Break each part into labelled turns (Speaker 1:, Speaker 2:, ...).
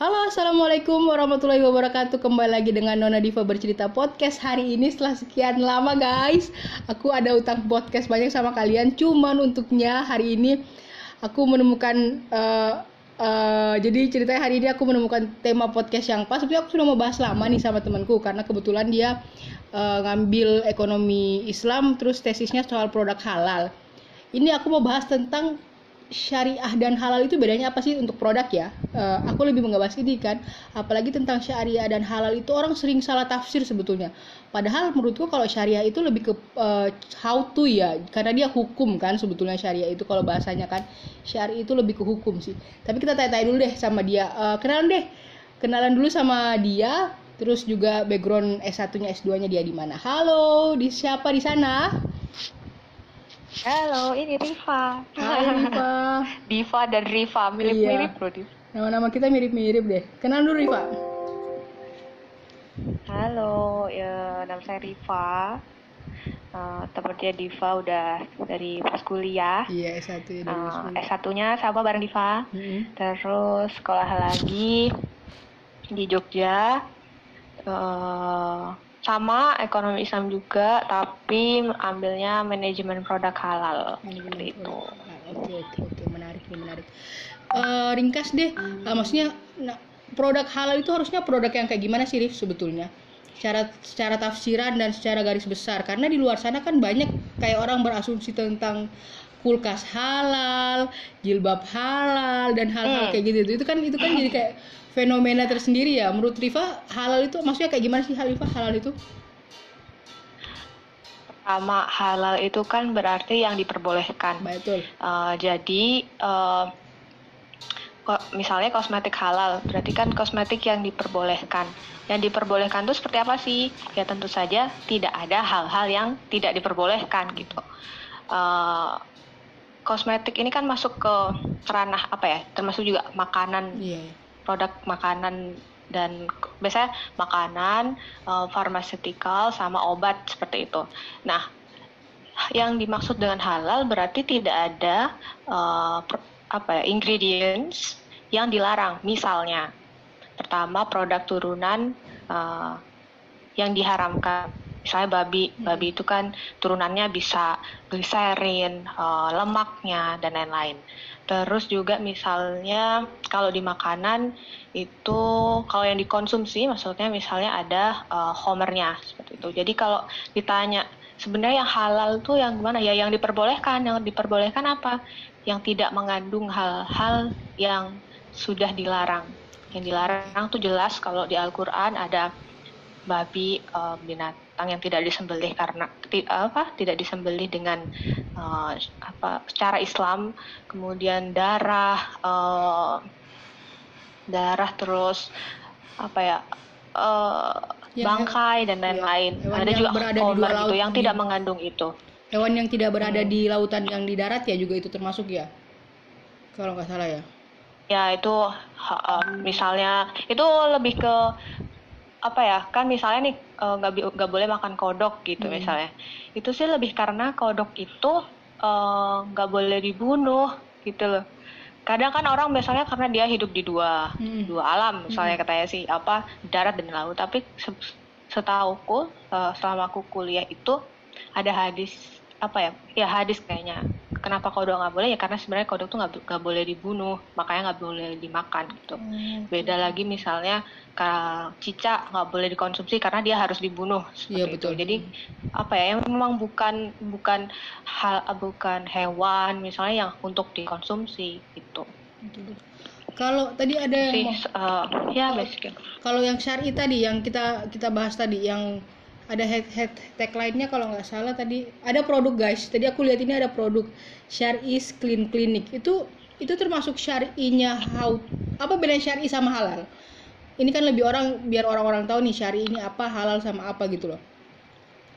Speaker 1: Halo, assalamualaikum warahmatullahi wabarakatuh. Kembali lagi dengan Nona Diva bercerita podcast hari ini setelah sekian lama guys. Aku ada utang podcast banyak sama kalian. Cuman untuknya hari ini aku menemukan uh, uh, jadi ceritanya hari ini aku menemukan tema podcast yang pas. Tapi aku sudah mau bahas lama nih sama temanku karena kebetulan dia uh, ngambil ekonomi Islam terus tesisnya soal produk halal. Ini aku mau bahas tentang syariah dan halal itu bedanya apa sih untuk produk ya? Uh, aku lebih mengebahas ini kan, apalagi tentang syariah dan halal itu orang sering salah tafsir sebetulnya. Padahal menurutku kalau syariah itu lebih ke uh, how to ya, karena dia hukum kan sebetulnya syariah itu kalau bahasanya kan syariah itu lebih ke hukum sih. Tapi kita tanya-tanya dulu deh sama dia, uh, kenalan deh, kenalan dulu sama dia, terus juga background S1-nya S2-nya dia di mana. Halo, di siapa di sana?
Speaker 2: Halo, ini Riva.
Speaker 1: Hai Riva.
Speaker 2: Diva dan Riva mirip-mirip
Speaker 1: iya. Diva. Nama-nama kita mirip-mirip deh. Kenal dulu Riva.
Speaker 2: Halo, ya, nama saya Riva. Uh, dia Diva udah dari pas kuliah.
Speaker 1: Iya, S1 ya.
Speaker 2: Uh, S1-nya sama bareng Diva. Mm -hmm. Terus sekolah lagi di Jogja. Uh, sama ekonomi Islam juga tapi ambilnya manajemen produk halal.
Speaker 1: Seperti itu. Oke oke oke. Menarik nih menarik. Uh, ringkas deh. Uh, maksudnya nah, produk halal itu harusnya produk yang kayak gimana sih Rif sebetulnya? Secara secara tafsiran dan secara garis besar. Karena di luar sana kan banyak kayak orang berasumsi tentang kulkas halal, jilbab halal dan hal-hal hmm. kayak gitu. Itu kan itu kan jadi kayak fenomena tersendiri ya. Menurut Riva halal itu maksudnya kayak gimana sih Riva halal itu?
Speaker 2: Pertama halal itu kan berarti yang diperbolehkan.
Speaker 1: Betul.
Speaker 2: Uh, jadi uh, misalnya kosmetik halal, berarti kan kosmetik yang diperbolehkan. Yang diperbolehkan itu seperti apa sih? Ya tentu saja tidak ada hal-hal yang tidak diperbolehkan gitu. Uh, kosmetik ini kan masuk ke ranah apa ya? Termasuk juga makanan. Yeah produk makanan dan biasanya makanan, uh, sama obat seperti itu. Nah, yang dimaksud dengan halal berarti tidak ada uh, apa ya ingredients yang dilarang. Misalnya, pertama produk turunan uh, yang diharamkan. Misalnya babi, hmm. babi itu kan turunannya bisa gliserin, uh, lemaknya dan lain-lain. Terus juga misalnya kalau di makanan itu kalau yang dikonsumsi maksudnya misalnya ada uh, homernya seperti itu. Jadi kalau ditanya sebenarnya yang halal tuh yang gimana ya yang diperbolehkan, yang diperbolehkan apa? Yang tidak mengandung hal-hal yang sudah dilarang. Yang dilarang tuh jelas kalau di Al-Qur'an ada babi uh, binatang yang tidak disembelih karena apa tidak disembelih dengan uh, apa secara Islam. Kemudian darah uh, darah terus apa ya uh, bangkai dan lain-lain. ya, ada juga korban itu yang tidak mengandung itu.
Speaker 1: Hewan yang tidak berada hmm. di lautan yang di darat ya juga itu termasuk ya? Kalau nggak salah ya.
Speaker 2: Ya itu uh, misalnya itu lebih ke apa ya kan misalnya nih eh, nggak uh, nggak boleh makan kodok gitu hmm. misalnya itu sih lebih karena kodok itu eh, nggak uh, boleh dibunuh gitu loh kadang kan orang misalnya karena dia hidup di dua hmm. dua alam misalnya hmm. katanya sih apa darat dan laut tapi setahuku uh, selama aku kuliah itu ada hadis apa ya ya hadis kayaknya. Kenapa kodok nggak boleh? Ya karena sebenarnya kodok tuh nggak boleh dibunuh makanya nggak boleh dimakan gitu. Hmm. beda lagi misalnya cicak nggak boleh dikonsumsi karena dia harus dibunuh
Speaker 1: iya betul
Speaker 2: itu. jadi apa ya yang memang bukan bukan hal bukan hewan misalnya yang untuk dikonsumsi itu
Speaker 1: kalau tadi ada
Speaker 2: si, uh, ya basically.
Speaker 1: kalau yang syari tadi yang kita kita bahas tadi yang ada head, head tagline-nya kalau nggak salah tadi. Ada produk guys. Tadi aku lihat ini ada produk Syar'i Clean Clinic. Itu itu termasuk syari'inya how apa beda syari sama halal? Ini kan lebih orang biar orang-orang tahu nih syari ini apa halal sama apa gitu loh.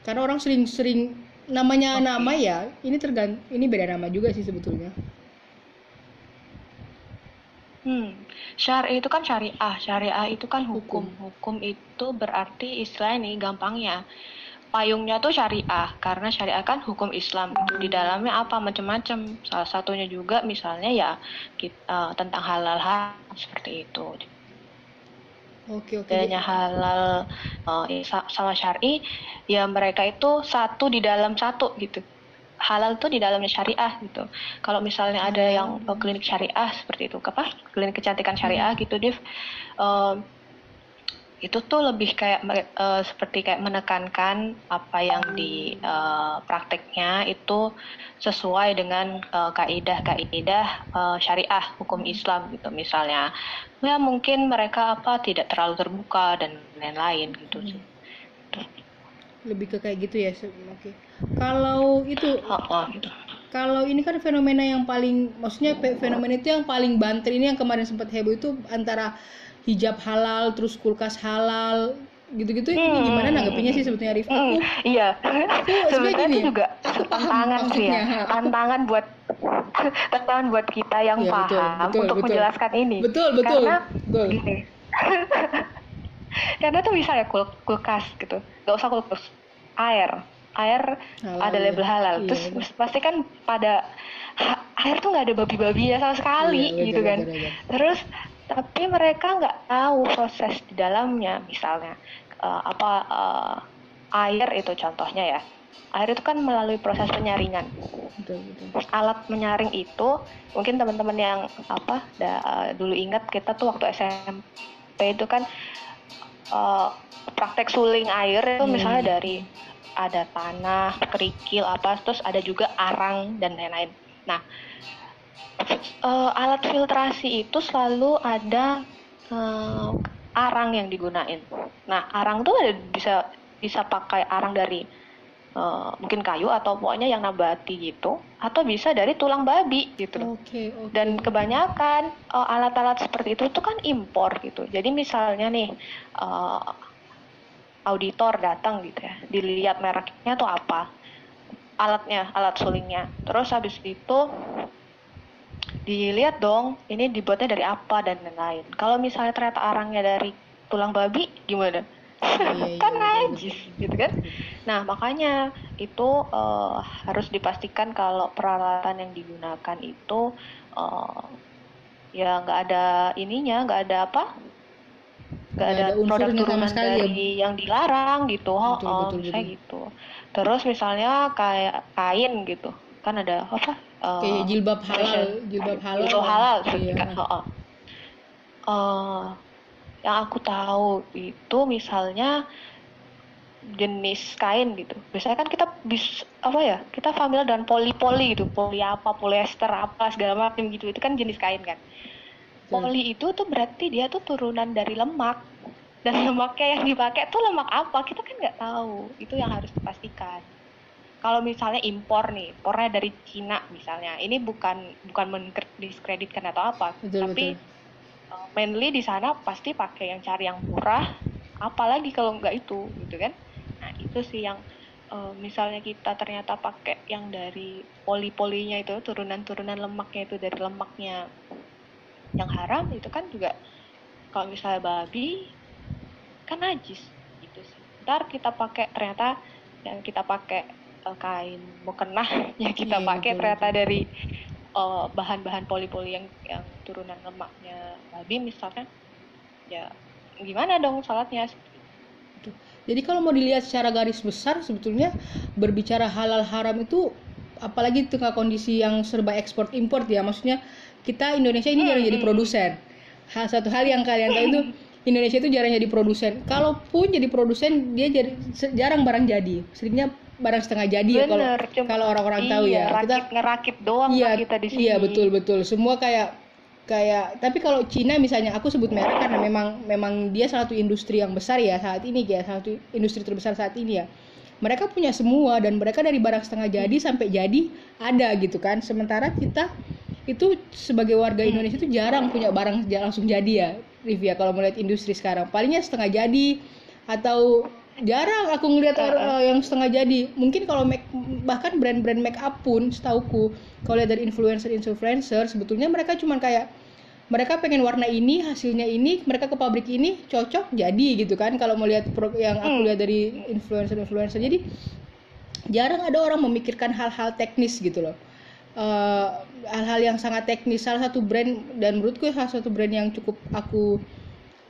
Speaker 1: Karena orang sering-sering namanya okay. nama ya ini tergant ini beda nama juga sih sebetulnya
Speaker 2: Hmm, syari itu kan syariah, syariah itu kan hukum. Hukum, itu berarti istilah ini gampangnya. Payungnya tuh syariah karena syariah kan hukum Islam. Di dalamnya apa? Macam-macam salah satunya juga misalnya ya kita, uh, tentang halal hal seperti itu.
Speaker 1: Oke oke.
Speaker 2: Bedanya halal uh, sama syari, ya mereka itu satu di dalam satu gitu. Halal tuh di dalamnya syariah gitu. Kalau misalnya ada yang uh, klinik syariah seperti itu, apa? Klinik kecantikan syariah hmm. gitu, Div. Uh, itu tuh lebih kayak uh, seperti kayak menekankan apa yang di uh, prakteknya itu sesuai dengan uh, kaidah-kaidah uh, syariah hukum Islam gitu misalnya ya mungkin mereka apa tidak terlalu terbuka dan lain-lain gitu sih
Speaker 1: lebih ke kayak gitu ya oke okay. kalau itu gitu. kalau ini kan fenomena yang paling maksudnya fenomena itu yang paling banter ini yang kemarin sempat heboh itu antara hijab halal terus kulkas halal gitu-gitu hmm. ini gimana nanggepinnya sih sebetulnya Rifka? Hmm.
Speaker 2: Iya. Sebenarnya itu juga tantangan sih ya. Tantangan buat tantangan buat kita yang ya, paham betul, betul, untuk betul. menjelaskan ini.
Speaker 1: Betul, betul.
Speaker 2: Karena
Speaker 1: betul.
Speaker 2: Gini. Karena tuh bisa ya kul kulkas gitu. Gak usah kulkas. Air. Air halal, ada iya. label halal. Iya, Terus iya. pasti kan pada air tuh nggak ada babi-babinya sama sekali iya, gitu kan. Betul, betul. Terus tapi mereka nggak tahu proses di dalamnya misalnya uh, apa uh, air itu contohnya ya air itu kan melalui proses penyaringan betul, betul. alat menyaring itu mungkin teman-teman yang apa da, uh, dulu ingat kita tuh waktu SMP itu kan uh, praktek suling air itu hmm. misalnya dari ada tanah kerikil apa terus ada juga arang dan lain-lain nah uh, alat filtrasi itu selalu ada uh, arang yang digunain. Nah, arang tuh ada bisa bisa pakai arang dari uh, mungkin kayu atau pokoknya yang nabati gitu, atau bisa dari tulang babi gitu.
Speaker 1: Okay, okay.
Speaker 2: Dan kebanyakan uh, alat-alat seperti itu tuh kan impor gitu. Jadi misalnya nih uh, auditor datang gitu ya, dilihat mereknya tuh apa, alatnya, alat sulingnya. Terus habis itu dilihat dong ini dibuatnya dari apa dan lain-lain kalau misalnya ternyata arangnya dari tulang babi gimana iya, iya, kan iya, najis gitu kan nah makanya itu uh, harus dipastikan kalau peralatan yang digunakan itu uh, ya nggak ada ininya nggak ada apa? Nggak ada, ada produk turunan ya? dari ya. yang dilarang gitu. Betul, oh, betul, saya gitu. Terus misalnya kayak kain gitu. Kan ada apa?
Speaker 1: Uh, kayak jilbab halal jilbab halal.
Speaker 2: Jilbab halal iya. uh, uh, yang aku tahu itu misalnya jenis kain gitu. Biasanya kan kita bis apa ya? Kita familiar dengan poli-poli gitu, poli apa, polyester apa segala macam gitu. Itu kan jenis kain kan. Poli itu tuh berarti dia tuh turunan dari lemak. Dan lemaknya yang dipakai tuh lemak apa? Kita kan nggak tahu. Itu yang harus dipastikan kalau misalnya impor nih, impornya dari Cina misalnya, ini bukan bukan mendiskreditkan atau apa, betul, tapi betul. Uh, mainly di sana pasti pakai yang cari yang murah, apalagi kalau nggak itu, gitu kan? Itu sih yang uh, misalnya kita ternyata pakai yang dari poli-polinya itu turunan-turunan lemaknya itu dari lemaknya yang haram itu kan juga kalau misalnya babi kan najis gitu sih. Ntar kita pakai ternyata yang kita pakai uh, kain mukena yang kita yeah, pakai betul, ternyata betul. dari uh, bahan-bahan poli-poli yang yang turunan lemaknya babi misalkan ya gimana dong salatnya
Speaker 1: jadi kalau mau dilihat secara garis besar sebetulnya berbicara halal haram itu apalagi tengah kondisi yang serba ekspor impor ya. Maksudnya kita Indonesia ini jarang jadi produsen. Hal satu hal yang kalian tahu itu Indonesia itu jarang jadi produsen. Kalaupun jadi produsen dia jadi jarang barang jadi. Seringnya barang setengah jadi ya kalau kalau orang-orang tahu ya.
Speaker 2: Rakit, kita ngerakit doang
Speaker 1: iya,
Speaker 2: kita di sini.
Speaker 1: iya betul betul. Semua kayak kayak tapi kalau Cina misalnya aku sebut merek karena memang memang dia salah satu industri yang besar ya saat ini ya salah satu industri terbesar saat ini ya. Mereka punya semua dan mereka dari barang setengah jadi sampai jadi ada gitu kan. Sementara kita itu sebagai warga Indonesia itu jarang punya barang langsung jadi ya Rivia kalau melihat industri sekarang. Palingnya setengah jadi atau jarang aku ngelihat uh, uh, yang setengah jadi. Mungkin kalau make bahkan brand-brand make up pun setauku kalau lihat dari influencer influencer sebetulnya mereka cuma kayak mereka pengen warna ini hasilnya ini mereka ke pabrik ini cocok jadi gitu kan. Kalau mau lihat yang aku hmm. lihat dari influencer influencer. Jadi jarang ada orang memikirkan hal-hal teknis gitu loh. Hal-hal uh, yang sangat teknis. Salah satu brand dan menurutku salah satu brand yang cukup aku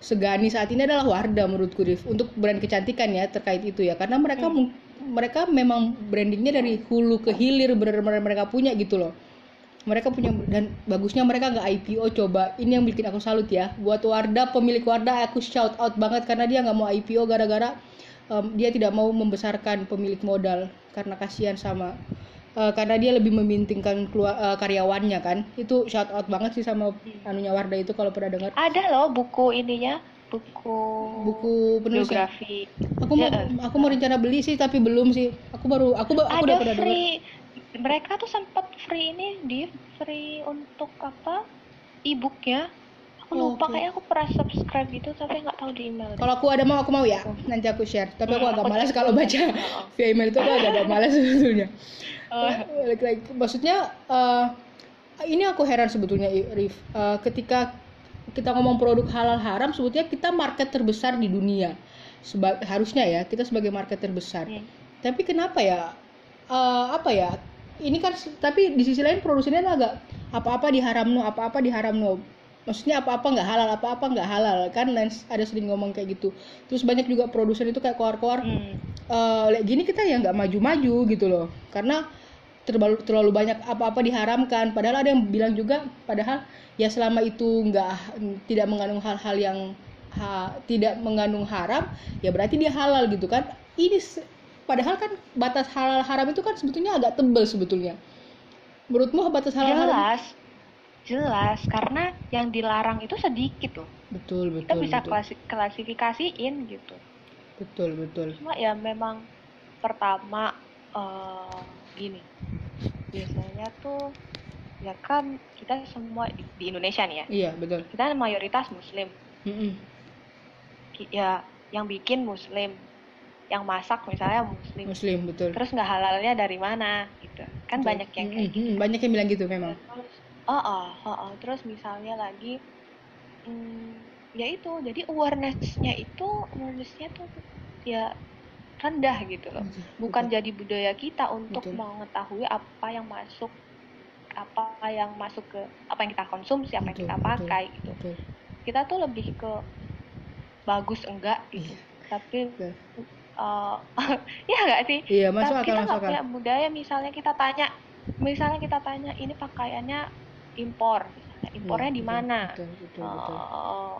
Speaker 1: segani saat ini adalah Wardah menurutku Rif untuk brand kecantikan ya terkait itu ya. Karena mereka
Speaker 2: Hmm.
Speaker 1: mereka memang brandingnya dari hulu ke hilir benar-benar mereka punya gitu loh. Mereka punya dan bagusnya mereka nggak IPO coba. Ini yang bikin aku salut ya. Buat Wardah pemilik Wardah aku shout out banget karena dia nggak mau IPO gara-gara em, dia tidak mau membesarkan pemilik modal. Karena kasihan sama eh, karena dia lebih memintingkan kelua- eh, karyawannya kan itu shout out banget sih sama anunya Wardah itu kalau pernah dengar
Speaker 2: Ada loh buku ininya, buku
Speaker 1: buku penulis ya?
Speaker 2: biografi.
Speaker 1: aku mau
Speaker 2: Ya,
Speaker 1: aku mau rencana beli sih tapi belum sih aku baru aku aku udah
Speaker 2: Ada
Speaker 1: pernah dengar
Speaker 2: free. Mereka tuh sempat free ini di free untuk apa? e-book ya. Aku lupa
Speaker 1: oke.
Speaker 2: kayaknya aku pernah subscribe gitu tapi nggak tahu di email.
Speaker 1: kalau aku ada mau aku mau ya. Nanti aku share. Tapi aku
Speaker 2: Hmm,
Speaker 1: agak malas kalau baca via email itu aku agak agak malas sebetulnya.
Speaker 2: Oh.
Speaker 1: Balik lagi. maksudnya eh, ini aku heran sebetulnya Rif. Eh, ketika kita ngomong produk halal haram sebetulnya kita market terbesar di dunia. Seba- harusnya ya kita sebagai market terbesar.
Speaker 2: Hmm.
Speaker 1: tapi kenapa ya? Eh, apa ya? Ini kan tapi di sisi lain produsennya agak apa-apa diharamno apa-apa diharamno maksudnya apa-apa nggak halal apa-apa nggak halal. Kan dan s- ada sering ngomong kayak gitu. Terus banyak juga produsen itu kayak keluar-keluar
Speaker 2: Hmm.
Speaker 1: eh like gini kita ya nggak maju-maju gitu loh. Karena terlalu terlalu banyak apa-apa diharamkan. Padahal ada yang bilang juga padahal ya selama itu nggak tidak mengandung hal-hal yang ha- tidak mengandung haram ya berarti dia halal gitu kan. Ini padahal kan batas halal haram itu kan sebetulnya agak tebel sebetulnya. Menurutmu batas halal haram
Speaker 2: Jelas. Karena yang dilarang itu sedikit loh.
Speaker 1: betul betul
Speaker 2: Kita bisa
Speaker 1: betul,
Speaker 2: klasi- klasifikasiin gitu.
Speaker 1: betul betul
Speaker 2: Cuma ya memang pertama eh, gini. Biasanya tuh ya kan kita semua di, di Indonesia nih ya.
Speaker 1: iya betul
Speaker 2: Kita mayoritas muslim.
Speaker 1: Mm-mm.
Speaker 2: Ki- Ya yang bikin muslim. Yang masak misalnya muslim.
Speaker 1: muslim betul
Speaker 2: Terus nggak halalnya dari mana gitu. Kan
Speaker 1: Betul.
Speaker 2: banyak yang kayak gitu.
Speaker 1: mm, banyak yang bilang gitu memang
Speaker 2: Terus, oh, oh, oh, oh. terus misalnya lagi, hmm, ya itu, jadi awarenessnya itu, awarenessnya tuh ya rendah gitu loh. Bukan
Speaker 1: Betul.
Speaker 2: jadi budaya kita untuk
Speaker 1: Betul.
Speaker 2: mengetahui apa yang masuk, apa yang masuk ke, apa yang kita konsumsi, apa yang
Speaker 1: Betul,
Speaker 2: kita
Speaker 1: betul,
Speaker 2: pakai gitu.
Speaker 1: betul.
Speaker 2: Kita tuh lebih ke bagus enggak gitu.
Speaker 1: Iya.
Speaker 2: Tapi,
Speaker 1: Betul.
Speaker 2: eh ya enggak sih?
Speaker 1: Iya, masuk
Speaker 2: kita nggak punya budaya misalnya kita tanya misalnya kita tanya ini pakaiannya impor. Impornya
Speaker 1: Iya,
Speaker 2: di mana?
Speaker 1: Betul, betul, betul.
Speaker 2: Eh,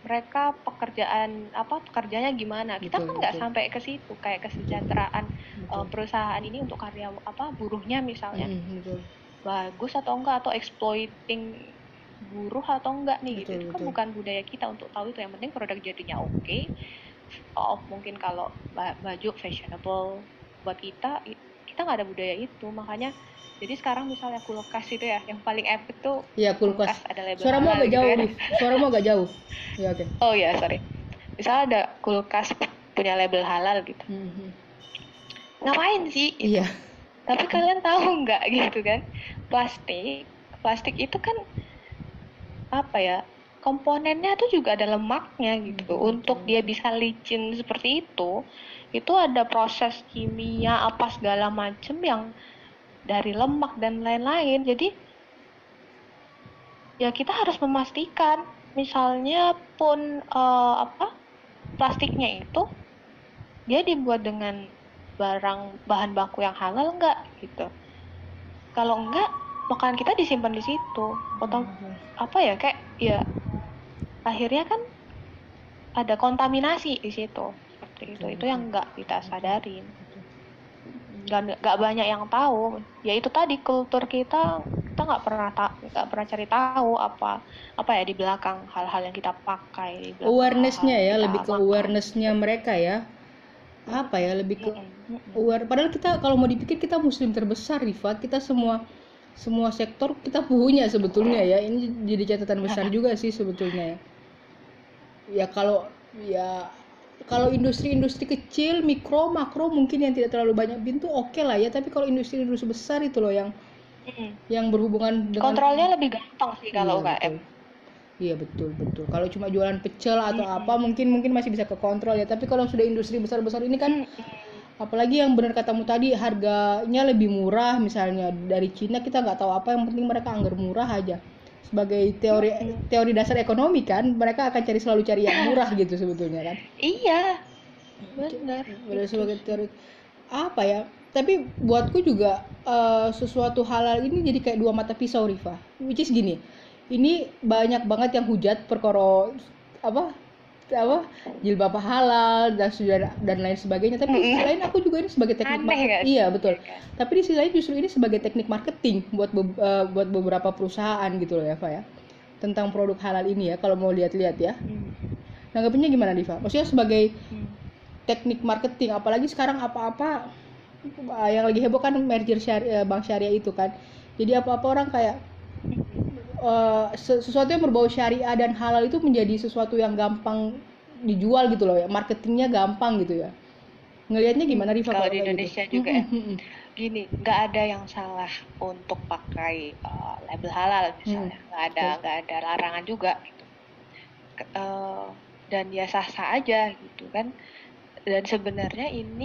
Speaker 2: mereka pekerjaan apa pekerjaannya gimana? Kita
Speaker 1: Betul,
Speaker 2: kan nggak sampai ke situ kayak kesejahteraan
Speaker 1: Betul.
Speaker 2: perusahaan ini untuk karya apa buruhnya misalnya.
Speaker 1: Mm, betul.
Speaker 2: bagus atau enggak? Atau exploiting buruh atau enggak nih gitu.
Speaker 1: Betul,
Speaker 2: itu kan bukan budaya kita untuk tahu itu. Yang penting produk jadinya oke. Oh mungkin kalau ba- baju fashionable buat kita kita nggak ada budaya itu. Makanya jadi sekarang misalnya kulkas itu ya yang paling epic tuh
Speaker 1: Iya, kulkas.
Speaker 2: ada label
Speaker 1: Suaramu agak
Speaker 2: gitu
Speaker 1: jauh,
Speaker 2: ya.
Speaker 1: Suaramu agak jauh. Ya, oke.
Speaker 2: oh ya sorry misalnya ada kulkas punya label halal gitu
Speaker 1: Mhm.
Speaker 2: ngapain sih Gitu.
Speaker 1: Iya.
Speaker 2: Tapi kalian tahu nggak gitu kan? Plastik, plastik itu kan apa ya? Komponennya tuh juga ada lemaknya gitu.
Speaker 1: Betul,
Speaker 2: Untuk dia bisa licin seperti itu, itu ada proses kimia apa segala macem yang dari lemak dan lain-lain. Jadi ya kita harus memastikan misalnya pun eh, apa plastiknya itu dia dibuat dengan barang bahan baku yang halal enggak gitu kalau enggak makanan kita disimpan di situ atau
Speaker 1: Mhm.
Speaker 2: apa ya kayak ya akhirnya kan ada kontaminasi di situ seperti itu itu yang enggak kita sadarin. Nggak nggak banyak yang tahu ya itu tadi kultur kita kita nggak pernah tak nggak pernah cari tahu apa apa ya di belakang hal-hal yang kita pakai
Speaker 1: Awareness-nya ya, lebih ke awareness-nya mereka ya. Apa ya, lebih ke aware. Padahal kita kalau mau dipikir kita muslim terbesar, Rifat. Kita semua semua sektor kita punya sebetulnya ya. Ini jadi catatan besar juga sih sebetulnya ya. Ya kalau ya kalau industri-industri kecil, mikro, makro mungkin yang tidak terlalu banyak pintu oke lah ya. Tapi kalau industri-industri besar itu loh yang
Speaker 2: Mm-mm.
Speaker 1: yang berhubungan dengan
Speaker 2: kontrolnya lebih gampang sih kalau
Speaker 1: Iya,
Speaker 2: UKM
Speaker 1: betul. Iya betul betul. Kalau cuma jualan pecel atau apa mungkin mungkin masih bisa ke kontrol ya. Tapi kalau sudah industri besar-besar ini kan apalagi yang benar katamu tadi harganya lebih murah misalnya dari Cina kita nggak tahu apa yang penting mereka anggar murah aja. Sebagai teori teori dasar ekonomi kan mereka akan cari selalu cari yang murah gitu sebetulnya kan.
Speaker 2: Iya. Benar.
Speaker 1: Udah sebagai teori apa ya tapi buatku juga eh, sesuatu halal ini jadi kayak dua mata pisau Rifa. Which is gini ini banyak banget yang hujat perkara apa apa jilbab halal dan dan lain sebagainya tapi di sisi lain aku juga ini sebagai teknik
Speaker 2: Aneh
Speaker 1: marketing iya betul
Speaker 2: Iya kan?
Speaker 1: tapi di sisi lain justru ini sebagai teknik marketing buat be- eh, buat beberapa perusahaan gitu loh ya Fa ya tentang produk halal ini ya kalau mau lihat-lihat ya
Speaker 2: Hmm.
Speaker 1: nanggapinnya gimana Diva? Maksudnya sebagai
Speaker 2: Hmm.
Speaker 1: teknik marketing apalagi sekarang apa-apa uh, yang lagi heboh kan merger syariah bank syariah itu kan jadi apa-apa orang kayak uh, se- sesuatu yang berbau syariah dan halal itu menjadi sesuatu yang gampang dijual gitu loh ya. Marketingnya gampang gitu ya. Ngelihatnya gimana Riva
Speaker 2: Kalau di
Speaker 1: gitu?
Speaker 2: Indonesia juga ya? Gini nggak ada yang salah untuk pakai uh, label halal misalnya.
Speaker 1: Hmm,
Speaker 2: nggak ada nggak ada larangan juga gitu. Uh, dan ya sah sah aja gitu kan. Dan sebenarnya ini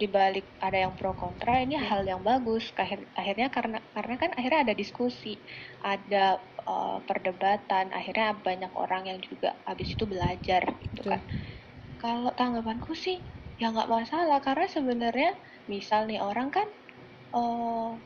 Speaker 2: dibalik ada yang pro kontra ini hal yang bagus. Akhir- akhirnya karena karena kan akhirnya ada diskusi ada uh, perdebatan akhirnya banyak orang yang juga habis itu belajar gitu
Speaker 1: Betul.
Speaker 2: kan kalau tanggapanku sih ya nggak masalah karena sebenarnya misal nih orang kan uh,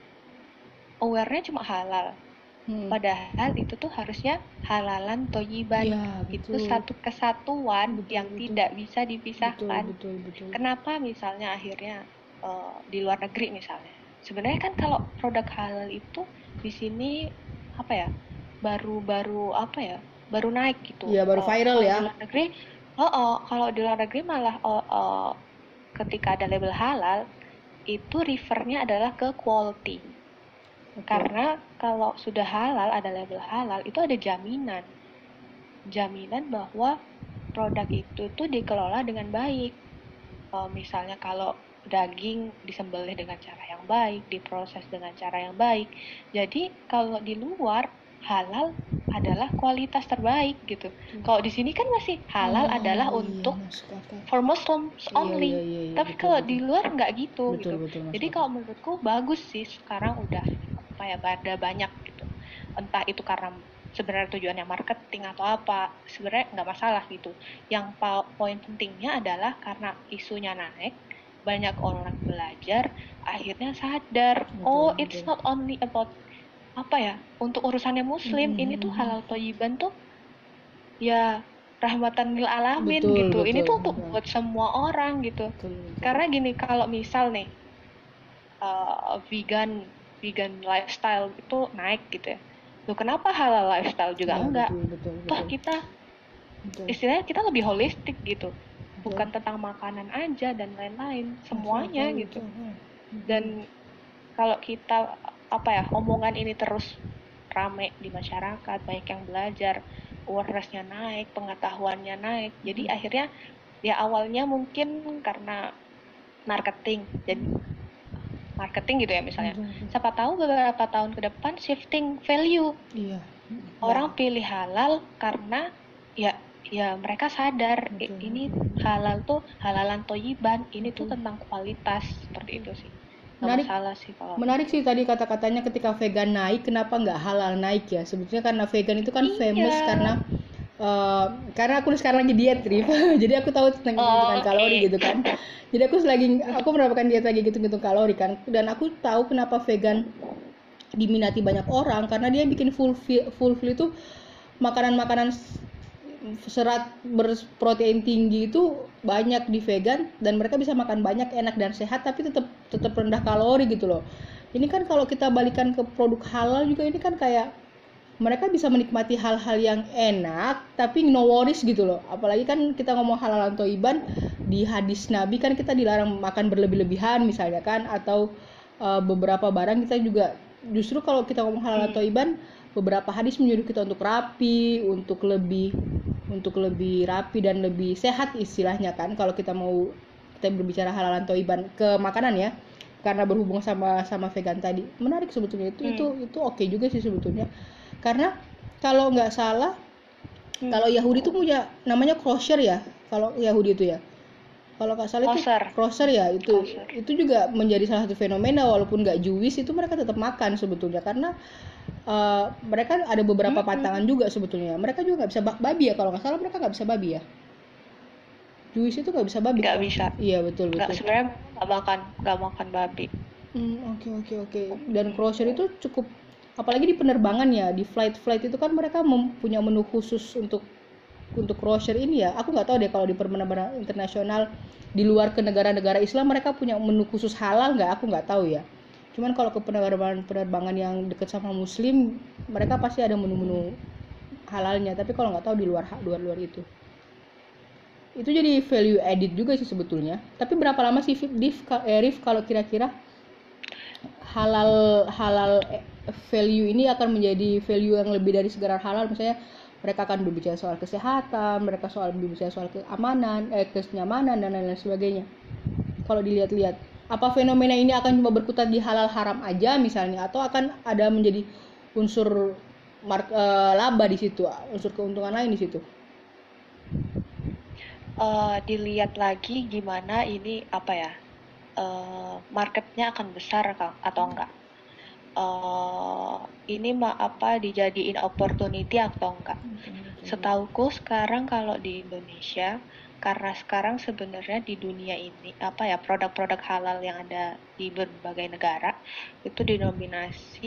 Speaker 2: aware-nya cuma halal
Speaker 1: Hmm.
Speaker 2: padahal itu tuh harusnya halalan toyiban
Speaker 1: Iya,
Speaker 2: itu
Speaker 1: betul.
Speaker 2: satu kesatuan
Speaker 1: Betul,
Speaker 2: yang
Speaker 1: betul.
Speaker 2: tidak bisa
Speaker 1: betul
Speaker 2: dipisahkan
Speaker 1: betul betul
Speaker 2: kenapa misalnya akhirnya uh, di luar negeri misalnya sebenarnya kan kalau produk halal itu di sini apa ya baru-baru apa ya baru naik gitu
Speaker 1: Iya, baru
Speaker 2: Uh,
Speaker 1: viral ya.
Speaker 2: di luar negeri oh, oh, kalau di luar negeri malah oh, oh, ketika ada label halal itu refernya adalah ke quality. Karena kalau sudah halal ada label halal itu ada jaminan. Jaminan bahwa produk itu tuh dikelola dengan baik. Misalnya kalau daging disembelih dengan cara yang baik diproses dengan cara yang baik. Jadi kalau di luar halal adalah kualitas terbaik gitu. Kalau di sini kan masih halal
Speaker 1: Ah,
Speaker 2: adalah
Speaker 1: iya,
Speaker 2: untuk
Speaker 1: akal.
Speaker 2: for Muslims
Speaker 1: Iya,
Speaker 2: only.
Speaker 1: iya, iya, iya,
Speaker 2: tapi
Speaker 1: betul,
Speaker 2: kalau
Speaker 1: betul.
Speaker 2: di luar nggak gitu
Speaker 1: betul
Speaker 2: gitu.
Speaker 1: betul
Speaker 2: jadi kalau menurutku bagus sih sekarang udah ya ada banyak gitu. Entah itu karena sebenarnya tujuannya marketing atau apa, sebenarnya nggak masalah gitu. Yang poin pentingnya adalah karena isunya naik, banyak orang belajar, akhirnya sadar,
Speaker 1: Betul,
Speaker 2: oh it's not only about apa ya, untuk urusannya muslim,
Speaker 1: Hmm,
Speaker 2: ini tuh halal toyiban tuh ya rahmatan lil alamin
Speaker 1: Betul,
Speaker 2: gitu. ini
Speaker 1: betul,
Speaker 2: tuh untuk
Speaker 1: betul.
Speaker 2: buat semua orang gitu.
Speaker 1: Betul, betul.
Speaker 2: Karena gini, kalau misal nih uh, vegan vegan lifestyle itu naik gitu ya. Loh kenapa halal lifestyle juga
Speaker 1: Ya,
Speaker 2: enggak?
Speaker 1: betul betul
Speaker 2: Toh
Speaker 1: betul,
Speaker 2: kita
Speaker 1: betul.
Speaker 2: istilahnya kita lebih holistik gitu.
Speaker 1: Betul.
Speaker 2: Bukan tentang makanan aja dan lain-lain, semuanya
Speaker 1: Betul,
Speaker 2: gitu.
Speaker 1: betul.
Speaker 2: Dan kalau kita apa ya, omongan ini terus rame di masyarakat, banyak yang belajar, awareness-nya naik, pengetahuannya naik. Jadi
Speaker 1: Hmm.
Speaker 2: akhirnya ya awalnya mungkin karena marketing, jadi marketing gitu ya misalnya.
Speaker 1: Betul.
Speaker 2: Siapa tahu beberapa tahun ke depan shifting value.
Speaker 1: Iya.
Speaker 2: Orang pilih halal karena ya ya mereka sadar i-
Speaker 1: Betul.
Speaker 2: ini halal tuh halalan toyiban, ini tuh tentang kualitas seperti itu sih.
Speaker 1: Menarik.
Speaker 2: masalah sih kalau
Speaker 1: Menarik sih tadi kata-katanya ketika vegan naik, kenapa nggak halal naik ya? Sebetulnya karena vegan itu kan
Speaker 2: Iya.
Speaker 1: famous karena eh, karena aku sekarang lagi diet, Rif. Jadi aku tahu tentang
Speaker 2: Oh,
Speaker 1: hitungan
Speaker 2: oke.
Speaker 1: kalori gitu kan. Jadi aku lagi aku menerapkan diet lagi gitu-gitu kalori kan. Dan aku tahu kenapa vegan diminati banyak orang karena dia bikin full full feel itu makanan-makanan serat berprotein tinggi itu banyak di vegan dan mereka bisa makan banyak enak dan sehat tapi tetap tetap rendah kalori gitu loh ini kan kalau kita balikan ke produk halal juga ini kan kayak mereka bisa menikmati hal-hal yang enak tapi no worries gitu loh. Apalagi kan kita ngomong halal atau iban di hadis nabi kan kita dilarang makan berlebih-lebihan misalnya kan atau uh, beberapa barang kita juga justru kalau kita ngomong halal atau iban beberapa hadis menyuruh kita untuk rapi untuk lebih untuk lebih rapi dan lebih sehat istilahnya kan kalau kita mau kita berbicara halal atau iban ke makanan ya. Karena berhubung sama sama vegan tadi. Menarik sebetulnya. Itu
Speaker 2: Hmm.
Speaker 1: itu itu oke juga sih sebetulnya karena kalau nggak salah
Speaker 2: Hmm.
Speaker 1: kalau Yahudi itu punya namanya kosher ya kalau Yahudi itu ya kalau nggak salah itu
Speaker 2: Kosher.
Speaker 1: kosher ya itu
Speaker 2: Kosher.
Speaker 1: itu juga menjadi salah satu fenomena walaupun nggak Jewish itu mereka tetap makan sebetulnya karena uh, mereka ada beberapa
Speaker 2: Mm-mm.
Speaker 1: pantangan juga sebetulnya mereka juga nggak bisa ba- babi ya kalau nggak salah mereka nggak bisa babi ya Jewish itu nggak bisa babi
Speaker 2: Nggak
Speaker 1: kan?
Speaker 2: bisa.
Speaker 1: iya betul
Speaker 2: nggak
Speaker 1: betul
Speaker 2: sebenarnya nggak makan nggak makan babi
Speaker 1: Hmm, oke oke oke. Dan crosser itu cukup apalagi di penerbangan ya, di flight-flight itu kan mereka punya menu khusus untuk untuk crosser ini ya. Aku nggak tahu deh kalau di penerbangan internasional di luar ke negara-negara Islam mereka punya menu khusus halal nggak? Aku nggak tahu ya. Cuman kalau ke penerbangan penerbangan yang dekat sama Muslim, mereka pasti ada menu-menu halalnya. Tapi kalau nggak tahu di luar luar luar itu. Itu jadi value added juga sih sebetulnya. Tapi berapa lama sih Div, eh, Rif kalau kira-kira halal halal eh, value ini akan menjadi value yang lebih dari sekedar halal misalnya mereka akan berbicara soal kesehatan mereka soal berbicara soal keamanan eh kenyamanan dan lain-lain sebagainya. Kalau dilihat-lihat apa fenomena ini akan cuma berkutat di halal haram aja misalnya atau akan ada menjadi unsur mark, eh, laba di situ unsur keuntungan lain di situ?
Speaker 2: Eh, dilihat lagi gimana ini apa ya eh, marketnya akan besar atau enggak Eh, ini ma apa dijadiin opportunity atau enggak Setauku sekarang kalau di Indonesia, karena sekarang sebenarnya di dunia ini apa ya produk-produk halal yang ada di berbagai negara itu dinominasi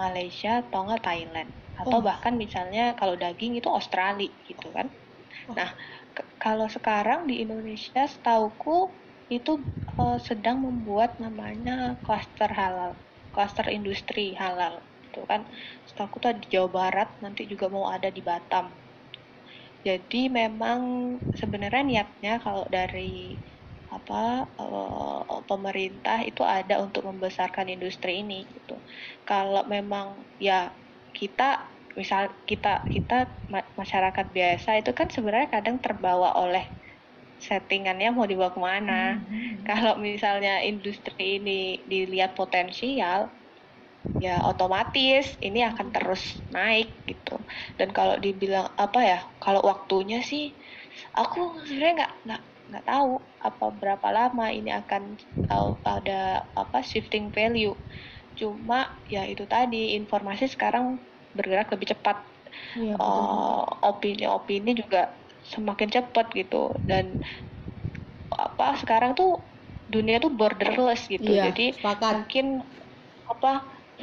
Speaker 2: Malaysia atau enggak Thailand atau
Speaker 1: Oh.
Speaker 2: bahkan misalnya kalau daging itu Australia gitu kan.
Speaker 1: Oh.
Speaker 2: Nah, kalau sekarang di Indonesia setauku itu eh, sedang membuat namanya cluster halal, cluster industri halal itu kan. Setauku tuh ada di Jawa Barat, nanti juga mau ada di Batam. Jadi memang sebenarnya niatnya kalau dari apa eh, pemerintah itu ada untuk membesarkan industri ini gitu. Kalau memang ya kita misal kita kita ma- masyarakat biasa itu kan sebenarnya kadang terbawa oleh settingannya mau dibawa ke mana. Kalau misalnya industri ini dilihat potensial, ya otomatis ini akan terus naik gitu. Dan kalau dibilang apa ya, kalau waktunya sih, aku sebenarnya nggak nggak nggak tahu apa berapa lama ini akan uh, ada apa shifting value. Cuma ya itu tadi informasi sekarang bergerak lebih cepat
Speaker 1: Iya, betul.
Speaker 2: eh, opini-opini juga semakin cepat gitu. Dan apa sekarang tuh dunia tuh borderless gitu.
Speaker 1: Iya,
Speaker 2: jadi
Speaker 1: sepakat.
Speaker 2: mungkin apa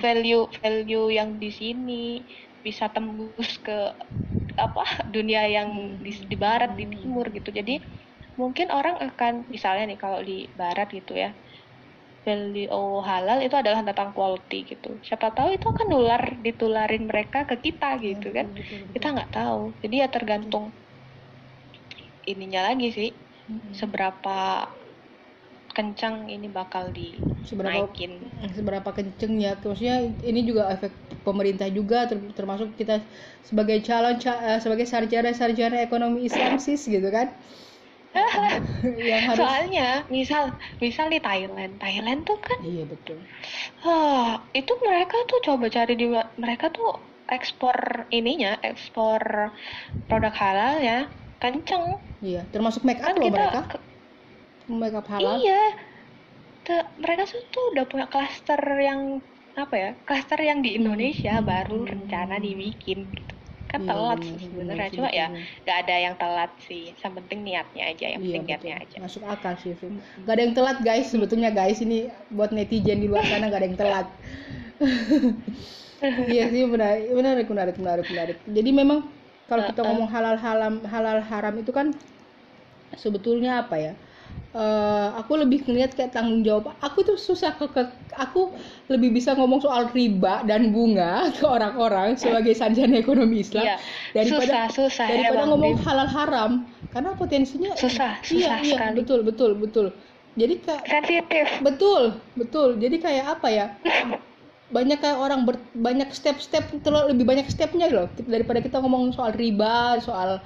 Speaker 2: value value yang di sini bisa tembus ke apa dunia yang di, di barat di timur gitu. Jadi mungkin orang akan misalnya nih kalau di barat gitu ya value halal itu adalah tentang quality gitu. Siapa tahu itu akan nular ditularin mereka ke kita gitu kan.
Speaker 1: betul, betul.
Speaker 2: kita nggak tahu. Jadi ya tergantung ininya lagi sih.
Speaker 1: Mm-mm.
Speaker 2: seberapa kencang ini bakal
Speaker 1: seberapa
Speaker 2: dinaikin.
Speaker 1: seberapa kenceng ya. Maksudnya ini juga efek pemerintah juga ter- termasuk kita sebagai calon ca- eh, sebagai sarjana sarjana ekonomi Islam sis gitu kan? Yang harus
Speaker 2: soalnya misal misal di Thailand. Thailand tuh kan
Speaker 1: iya betul.
Speaker 2: Ah, itu mereka tuh coba cari di mereka tuh ekspor ininya ekspor produk halal ya kenceng
Speaker 1: iya termasuk make up
Speaker 2: kan
Speaker 1: loh
Speaker 2: kita
Speaker 1: mereka
Speaker 2: ke-
Speaker 1: make up halal
Speaker 2: Iya. Te- mereka tuh, udah punya klaster yang apa ya? Klaster yang di Indonesia
Speaker 1: Hmm.
Speaker 2: baru rencana dibikin gitu. Kan
Speaker 1: Iya,
Speaker 2: telat
Speaker 1: benar,
Speaker 2: sih
Speaker 1: benar
Speaker 2: sebenarnya. Cuma ya nggak ada yang telat sih. Yang penting niatnya aja, yang
Speaker 1: Iya
Speaker 2: penting niatnya aja.
Speaker 1: masuk akal sih Vim. Gak ada yang telat guys sebetulnya guys ini buat netizen di luar sana gak ada yang telat iya sih menarik menarik menarik menarik menarik jadi memang kalau kita ngomong halal haram halal haram itu kan sebetulnya apa ya? Eh, aku lebih ngeliat kayak tanggung jawab. Aku tuh susah ke, ke- aku lebih bisa ngomong soal riba dan bunga ke orang-orang sebagai sarjana ekonomi Islam
Speaker 2: Iya.
Speaker 1: daripada
Speaker 2: susah, susah
Speaker 1: daripada
Speaker 2: emang,
Speaker 1: ngomong halal haram. Karena potensinya
Speaker 2: Susah,
Speaker 1: iya
Speaker 2: susah
Speaker 1: iya
Speaker 2: sekali.
Speaker 1: betul betul betul. Jadi kayak
Speaker 2: Sensitif.
Speaker 1: betul betul. Jadi kayak apa ya banyak kayak orang ber- banyak step-step terlalu lebih banyak stepnya loh daripada kita ngomong soal riba soal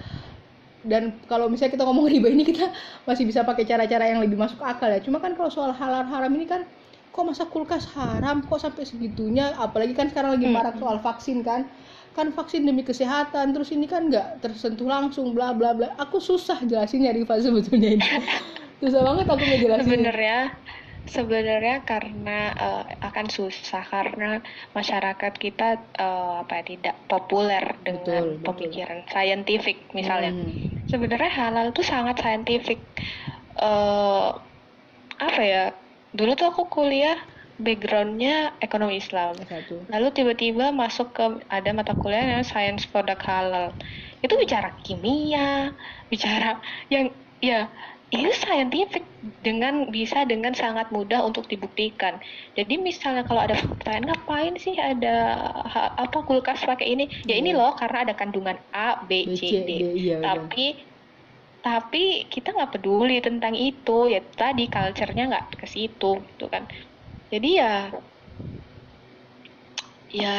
Speaker 1: dan kalau misalnya kita ngomong riba ini kita masih bisa pakai cara-cara yang lebih masuk akal ya. Cuma kan kalau soal halal haram ini kan kok masa kulkas haram kok sampai segitunya? Apalagi kan sekarang lagi
Speaker 2: Hmm.
Speaker 1: marak soal vaksin kan. Kan vaksin demi kesehatan terus ini kan nggak tersentuh langsung bla bla bla. Aku susah jelasinnya Rifa sebetulnya ini susah banget aku ngejelasin
Speaker 2: Sebenarnya Sebenarnya karena uh, akan susah karena masyarakat kita uh, apa ya, tidak populer dengan betul, pemikiran betul. scientific misalnya. Hmm. Sebenarnya halal itu sangat scientific. Uh, apa ya? Dulu tuh aku kuliah backgroundnya ekonomi Islam. Satu. Lalu tiba-tiba masuk ke ada mata kuliah yang science product halal. Itu bicara kimia, bicara yang ya itu scientific dengan bisa dengan sangat mudah untuk dibuktikan. Jadi misalnya kalau ada pertanyaan ngapain sih ada ha, apa kulkas pakai ini? Ya ini iya. loh karena ada kandungan A, B, C, D. Iya, tapi tapi kita nggak peduli tentang itu ya tadi culture-nya nggak ke situ gitu kan. Jadi ya ya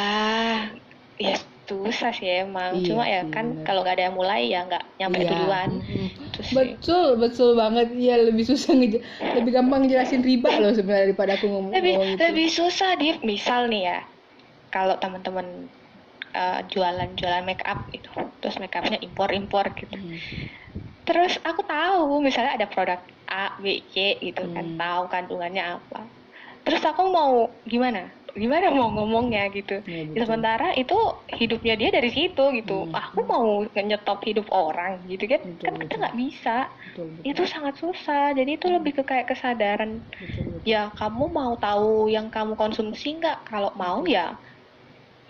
Speaker 2: ya susah sih emang iya cuma ya kan kalau nggak ada yang mulai ya nggak nyampe iya. duluan
Speaker 1: mm-hmm. Betul betul banget. Ya lebih susah nge lebih gampang ngejelasin riba loh sebenarnya daripada aku ngomong
Speaker 2: lebih ngomong lebih susah di misal nih ya kalau teman-teman uh, jualan jualan make up itu terus make upnya impor impor gitu. Hmm. terus aku tahu misalnya ada produk A B C gitu kan, hmm. kan tahu kandungannya apa. Terus aku mau gimana gimana mau ngomongnya gitu ya, sementara itu hidupnya dia dari situ gitu hmm. aku mau nyetop hidup orang gitu kan betul, kan kita nggak bisa betul, betul. itu sangat susah jadi itu hmm. lebih ke kayak kesadaran betul, betul. ya kamu mau tahu yang kamu konsumsi nggak kalau mau ya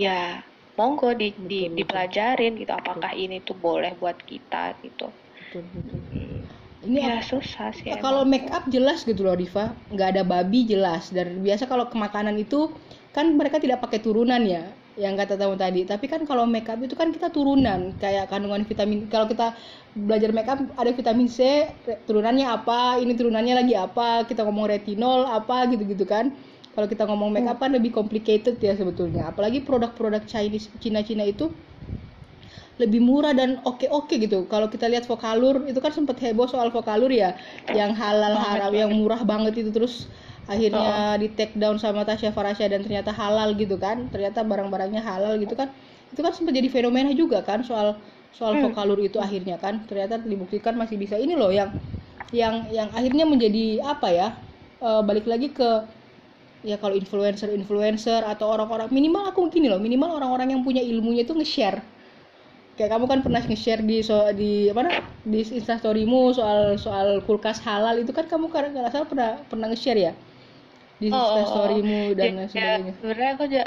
Speaker 2: ya monggo di, betul, di betul. dipelajarin gitu apakah betul. ini tuh boleh buat kita gitu betul, betul. Hmm
Speaker 1: ini ya susah sih kalau make up jelas gitu loh Riva nggak ada babi jelas. Dan biasa kalau ke makanan itu kan mereka tidak pakai turunan ya yang kata tamu tadi. Tapi kan kalau make up itu kan kita turunan. Kayak kandungan vitamin kalau kita belajar make up ada vitamin C turunannya apa ini turunannya lagi apa kita ngomong retinol apa gitu-gitu kan. Kalau kita ngomong make up kan lebih complicated ya sebetulnya. Apalagi produk-produk Chinese Cina-Cina itu lebih murah dan oke-oke gitu. Kalau kita lihat Vokalur itu kan sempat heboh soal Vokalur ya, yang halal haram, yang murah banget itu terus akhirnya oh. di take down sama Tasya Farasya dan ternyata halal gitu kan. Ternyata barang-barangnya halal gitu kan. Itu kan sempat jadi fenomena juga kan soal soal hmm. Vokalur itu akhirnya kan. Ternyata dibuktikan masih bisa ini loh yang yang yang akhirnya menjadi apa ya? E, balik lagi ke ya kalau influencer influencer atau orang-orang minimal aku gini loh minimal orang-orang yang punya ilmunya itu nge-share kayak kamu kan pernah nge-share di so, di apa di instastorymu soal soal kulkas halal itu kan kamu karena nggak salah pernah pernah nge-share ya di oh, instastorymu oh, oh. dan ya, sebagainya.
Speaker 2: Ya, sebenarnya aku juga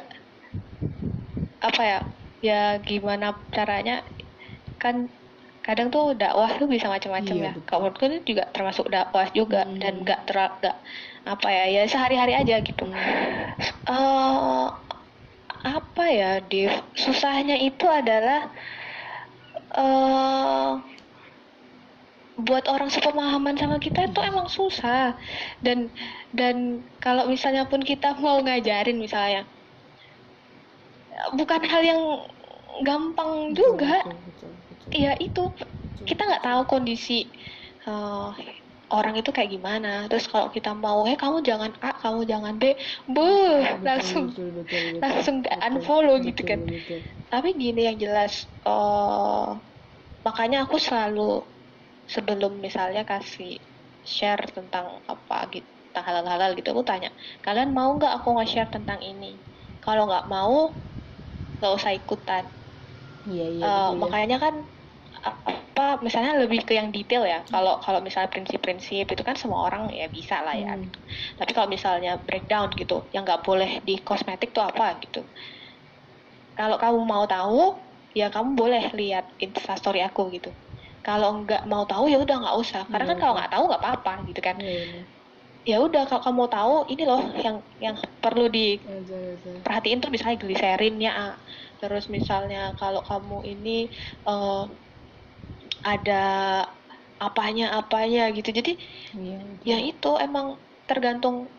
Speaker 2: apa ya ya gimana caranya kan kadang tuh dakwah tuh bisa macam-macam iya, ya. Kalau menurutku itu juga termasuk dakwah juga hmm. dan nggak terak nggak apa ya ya sehari-hari aja gitu. Hmm. Uh, apa ya, Div? Susahnya itu adalah uh, buat orang sepemahaman sama kita itu emang susah. Dan dan kalau misalnya pun kita mau ngajarin misalnya bukan hal yang gampang juga. iya itu kita nggak tahu kondisi uh, orang itu kayak gimana. Terus kalau kita mau eh kamu jangan A kamu jangan B. Bu langsung betul, betul, betul, langsung unfollow betul, gitu kan. betul. Tapi gini yang jelas uh, makanya aku selalu sebelum misalnya kasih share tentang apa gitu tentang halal-halal gitu aku tanya kalian mau nggak aku nge-share tentang ini? Kalau nggak mau nggak usah ikutan. Iya, iya, uh, makanya kan apa misalnya lebih ke yang detail ya. Kalau kalau misalnya prinsip-prinsip itu kan semua orang ya bisa lah ya hmm. tapi kalau misalnya breakdown gitu yang nggak boleh di kosmetik tuh apa gitu kalau kamu mau tahu ya kamu boleh lihat instastory aku gitu. Kalau nggak mau tahu ya udah nggak usah. Karena kan iya, kalau nggak tahu nggak apa-apa gitu kan. Iya, iya. ya udah kalau kamu tahu ini loh yang yang perlu diperhatiin tuh misalnya gliserinnya terus misalnya kalau kamu ini uh, ada apanya apanya gitu. Jadi ya itu emang tergantung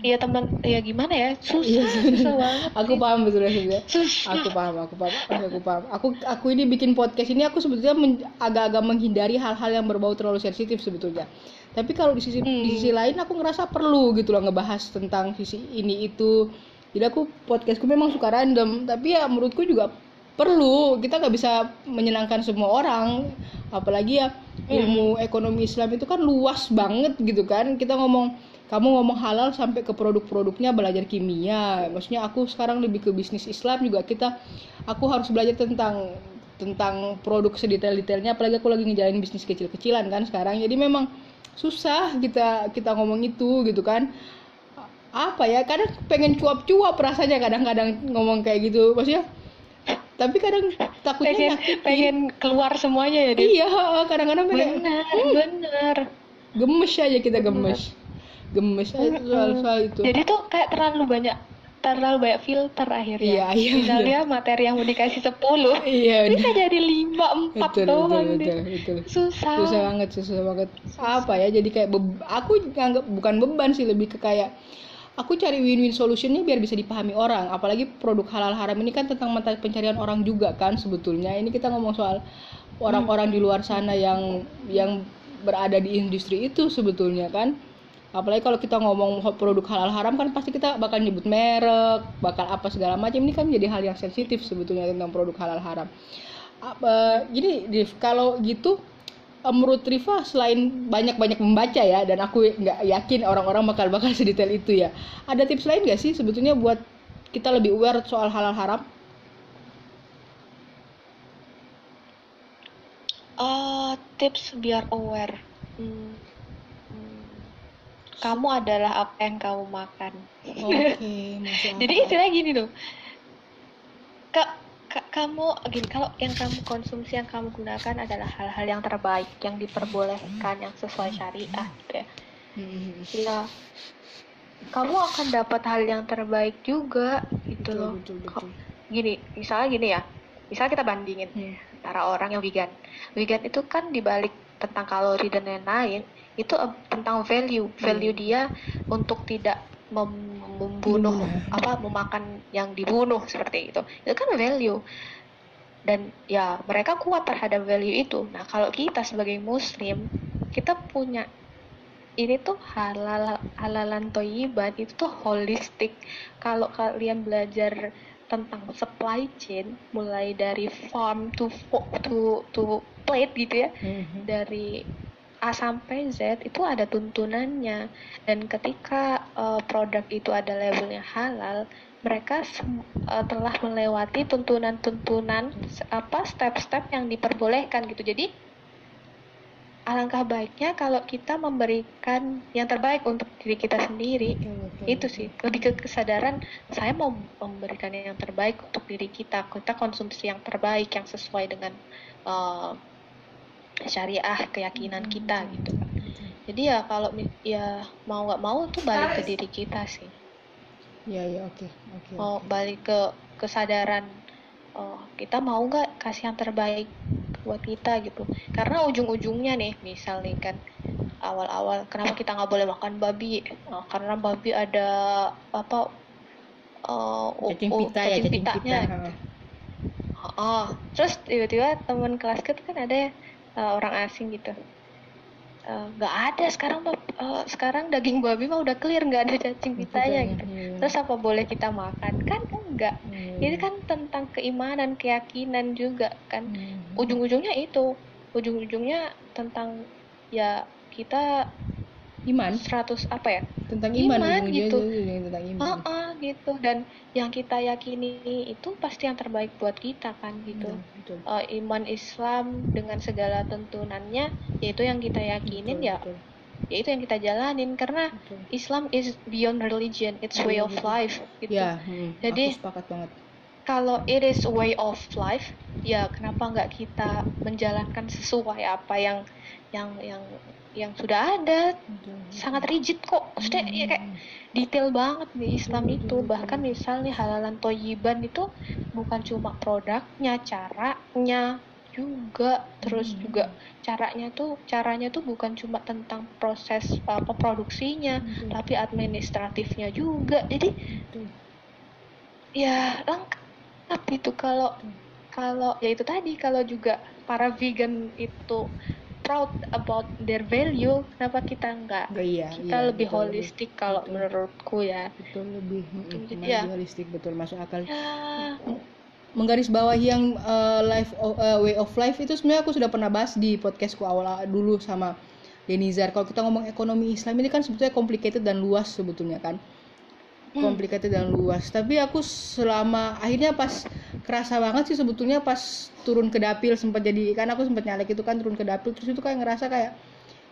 Speaker 2: Iya teman, ya gimana ya susah, iya, susah banget.
Speaker 1: Aku paham betul ya. Susah. Aku paham, aku paham, aku paham. Aku aku ini bikin podcast ini aku sebetulnya agak-agak menghindari hal-hal yang berbau terlalu sensitif sebetulnya. Tapi kalau di sisi hmm. di sisi lain aku ngerasa perlu gitu loh ngebahas tentang sisi ini itu. Jadi aku podcastku memang suka random, tapi ya menurutku juga perlu. Kita nggak bisa menyenangkan semua orang, apalagi ya ilmu ekonomi Islam itu kan luas banget gitu kan kita ngomong kamu ngomong halal sampai ke produk-produknya belajar kimia. Maksudnya aku sekarang lebih ke bisnis Islam juga. Kita aku harus belajar tentang tentang produk sedetail-detailnya. Apalagi aku lagi ngejalanin bisnis kecil-kecilan kan sekarang. Jadi memang susah kita kita ngomong itu gitu kan. Apa ya kadang pengen cuap-cuap rasanya kadang-kadang ngomong kayak gitu. Maksudnya tapi kadang takutnya
Speaker 2: pengen,
Speaker 1: nyakitin.
Speaker 2: pengen keluar semuanya ya Dit?
Speaker 1: iya kadang-kadang pengen
Speaker 2: benar benar.
Speaker 1: Gemes aja kita gemes gemes aja soal-soal itu.
Speaker 2: Jadi tuh kayak terlalu banyak terlalu banyak filter akhirnya.
Speaker 1: Iya, iya,
Speaker 2: misalnya materi yang mau dikasih 10
Speaker 1: iya
Speaker 2: bisa jadi 5 4
Speaker 1: betul,
Speaker 2: doang
Speaker 1: betul, betul, betul.
Speaker 2: susah.
Speaker 1: Susah banget susah banget. Apa ya jadi kayak aku nganggap bukan beban sih lebih ke kayak aku cari win-win solutionnya biar bisa dipahami orang. Apalagi produk halal haram ini kan tentang mata pencarian orang juga kan sebetulnya. Ini kita ngomong soal orang-orang di luar sana yang yang berada di industri itu sebetulnya kan apalagi kalau kita ngomong produk halal haram kan pasti kita bakal nyebut merek bakal apa segala macam. Ini kan jadi hal yang sensitif sebetulnya tentang produk halal haram. Apa gini Div kalau gitu eh, menurut Riva selain banyak-banyak membaca ya dan aku nggak yakin orang-orang bakal bakal sedetail itu ya ada tips lain nggak sih sebetulnya buat kita lebih aware soal halal haram?
Speaker 2: Eh, tips biar aware. Hmm. Kamu adalah apa yang kamu makan.
Speaker 1: Oke masuk
Speaker 2: jadi istilah gini loh Ka- ka- kamu gini kalau yang kamu konsumsi yang kamu gunakan adalah hal-hal yang terbaik yang diperbolehkan yang sesuai syariah gitu ya.
Speaker 1: Hmm,
Speaker 2: ya kamu akan dapat hal yang terbaik juga gitu
Speaker 1: betul
Speaker 2: loh.
Speaker 1: betul
Speaker 2: Kok-
Speaker 1: betul.
Speaker 2: gini misalnya gini ya. Misalnya kita bandingin
Speaker 1: Hmm.
Speaker 2: antara orang yang vegan. Vegan itu kan dibalik tentang kalori dan lain-lain itu eh, tentang value. Value dia untuk tidak mem- membunuh
Speaker 1: Membunuh.
Speaker 2: apa memakan yang dibunuh seperti itu. Itu kan value. Dan ya mereka kuat terhadap value itu. Nah kalau kita sebagai muslim kita punya ini tuh halal halalan toyiban itu tuh holistik. Kalau kalian belajar tentang supply chain mulai dari farm to to to plate gitu ya
Speaker 1: Mhm.
Speaker 2: dari A sampai Z itu ada tuntunannya. Dan ketika uh, produk itu ada labelnya halal mereka uh, telah melewati tuntunan-tuntunan apa step-step yang diperbolehkan gitu. Jadi alangkah baiknya kalau kita memberikan yang terbaik untuk diri kita sendiri.
Speaker 1: Betul,
Speaker 2: itu sih lebih ke kesadaran saya mau memberikan yang terbaik untuk diri kita. Kita konsumsi yang terbaik yang sesuai dengan uh, syariah keyakinan kita gitu. Jadi ya kalau ya mau nggak mau tuh balik ke diri kita sih.
Speaker 1: Ya ya oke oke
Speaker 2: mau
Speaker 1: oke.
Speaker 2: balik ke kesadaran oh, kita mau nggak kasih yang terbaik buat kita gitu. Karena ujung-ujungnya nih misal nih kan awal-awal kenapa kita nggak boleh makan babi? Oh, karena babi ada apa uh,
Speaker 1: cacing pita ya
Speaker 2: cacing pitanya
Speaker 1: pita
Speaker 2: gitu. Oh, terus tiba-tiba teman kelasku tuh kan ada uh, orang asing gitu. Uh, nggak ada sekarang. Uh, sekarang daging babi mah udah clear nggak ada cacing pitanya gitu.
Speaker 1: Iya.
Speaker 2: Terus apa boleh kita makan? Kan enggak.
Speaker 1: Iya.
Speaker 2: Ini kan tentang keimanan, keyakinan juga kan.
Speaker 1: Mhm.
Speaker 2: Ujung-ujungnya itu. Ujung-ujungnya tentang ya kita
Speaker 1: iman
Speaker 2: 100 apa ya?
Speaker 1: tentang iman,
Speaker 2: Iman, gitu.
Speaker 1: itu tentang iman
Speaker 2: Heeh, gitu dan yang kita yakini itu pasti yang terbaik buat kita kan gitu.
Speaker 1: Iya, betul.
Speaker 2: uh, iman Islam dengan segala tuntunannya yaitu yang kita yakinin
Speaker 1: Betul,
Speaker 2: ya
Speaker 1: betul,
Speaker 2: yaitu yang kita jalanin karena
Speaker 1: betul.
Speaker 2: Islam is beyond religion it's way
Speaker 1: Iya,
Speaker 2: of
Speaker 1: betul.
Speaker 2: life gitu
Speaker 1: ya hmm,
Speaker 2: Jadi-
Speaker 1: aku sepakat banget
Speaker 2: kalau it is way of life ya kenapa nggak kita menjalankan sesuai apa yang yang yang yang sudah ada? Sangat rigid kok. Maksudnya ya kayak
Speaker 1: Hmm,
Speaker 2: detail banget di Islam itu. bahkan misalnya halalan toyiban itu bukan cuma produknya caranya juga. Terus
Speaker 1: Hmm.
Speaker 2: juga caranya tuh caranya tuh bukan cuma tentang proses apa produksinya tapi administratifnya juga. Jadi ya lengkap itu kalau kalau ya itu tadi kalau juga para vegan itu proud about their value kenapa kita enggak
Speaker 1: Enggak, iya
Speaker 2: kita
Speaker 1: iya,
Speaker 2: lebih
Speaker 1: betul,
Speaker 2: holistik kalau
Speaker 1: betul.
Speaker 2: menurutku ya
Speaker 1: betul lebih
Speaker 2: Jadi
Speaker 1: lebih
Speaker 2: ya.
Speaker 1: holistik betul masuk akal
Speaker 2: ya
Speaker 1: menggarisbawahi yang uh, life uh, way of life itu sebenarnya aku sudah pernah bahas di podcastku awal dulu sama Denizar. Kalau kita ngomong ekonomi Islam ini kan sebetulnya complicated dan luas sebetulnya kan. Hmm. Complicated dan luas. Tapi aku selama akhirnya pas kerasa banget sih sebetulnya pas turun ke dapil sempat jadi kan aku sempat nyalek itu kan turun ke dapil terus itu kayak ngerasa kayak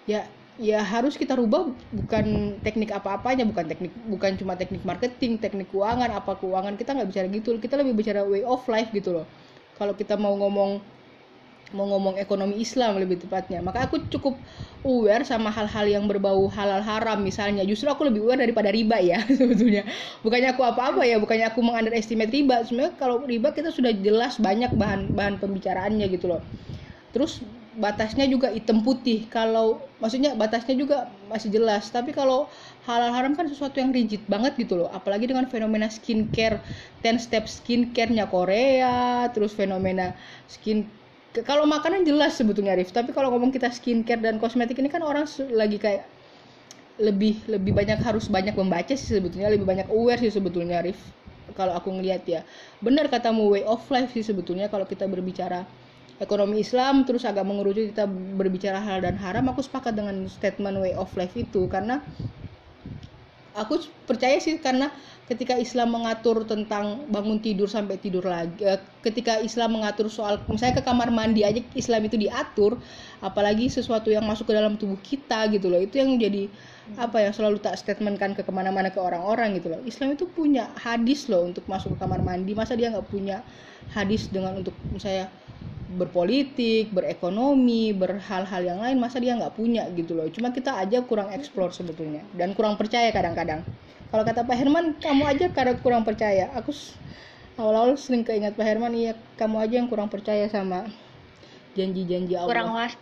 Speaker 1: ya ya harus kita rubah bukan teknik apa-apanya bukan teknik bukan cuma teknik marketing teknik keuangan apa keuangan kita nggak bicara gitu kita lebih bicara way of life gitu loh kalau kita mau ngomong mau ngomong ekonomi Islam lebih tepatnya. Maka aku cukup aware sama hal-hal yang berbau halal haram misalnya. Justru aku lebih aware daripada riba ya sebetulnya. Bukannya aku apa-apa ya bukannya aku mengunderestimate riba. Sebenarnya kalau riba kita sudah jelas banyak bahan bahan pembicaraannya gitu loh. Terus batasnya juga hitam putih. Kalau maksudnya batasnya juga masih jelas. Tapi kalau halal haram kan sesuatu yang rigid banget gitu loh. Apalagi dengan fenomena skincare. Ten step skincare-nya Korea terus fenomena skin kalau makanan jelas sebetulnya Rif. Tapi kalau ngomong kita skincare dan kosmetik ini kan orang lagi kayak lebih lebih banyak harus banyak membaca sih sebetulnya. Lebih banyak aware sih sebetulnya Rif. Kalau aku ngelihat ya. Benar katamu way of life sih sebetulnya kalau kita berbicara ekonomi Islam terus agak mengerucut kita berbicara hal dan haram aku sepakat dengan statement way of life itu. Karena aku percaya sih karena ketika Islam mengatur tentang bangun tidur sampai tidur lagi eh, ketika Islam mengatur soal misalnya ke kamar mandi aja Islam itu diatur apalagi sesuatu yang masuk ke dalam tubuh kita gitu loh itu yang jadi apa ya selalu tak statementkan ke ke mana-mana ke orang-orang gitu loh Islam itu punya hadis loh untuk masuk ke kamar mandi masa dia nggak punya hadis dengan untuk misalnya berpolitik, berekonomi, berhal-hal yang lain masa dia nggak punya gitu loh. Cuma kita aja kurang explore sebetulnya dan kurang percaya kadang-kadang. Kalau kata Pak Herman, kamu aja karena kurang percaya. Aku awal-awal sering keingat Pak Herman, iya kamu aja yang kurang percaya sama janji-janji Allah.
Speaker 2: Kurang was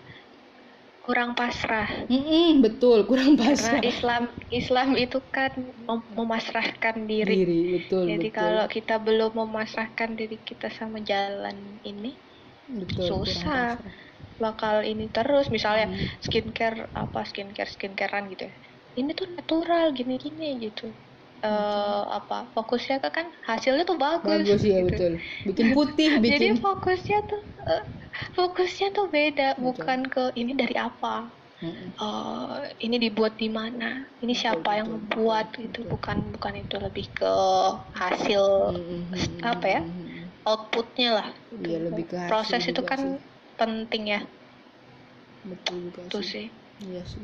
Speaker 2: kurang pasrah.
Speaker 1: Mm -mm, betul, kurang pasrah.
Speaker 2: Karena Islam Islam itu kan mem memasrahkan diri.
Speaker 1: diri betul.
Speaker 2: Jadi
Speaker 1: betul.
Speaker 2: kalau kita belum memasrahkan diri kita sama jalan ini, Betul, susah bakal ini terus misalnya hmm. skincare apa skincare skincarean gitu ya ini tuh natural gini gini gitu uh, apa fokusnya kan hasilnya tuh bagus
Speaker 1: bagus ya gitu. betul bikin putih bikin
Speaker 2: jadi fokusnya tuh uh, fokusnya tuh beda betul. bukan ke ini dari apa hmm. uh, ini dibuat di mana ini siapa betul, yang membuat betul. bukan bukan itu lebih ke hasil hmm. apa ya outputnya lah
Speaker 1: iya lebih ke
Speaker 2: proses itu kan sih. penting ya
Speaker 1: betul juga
Speaker 2: itu sih.
Speaker 1: iya sih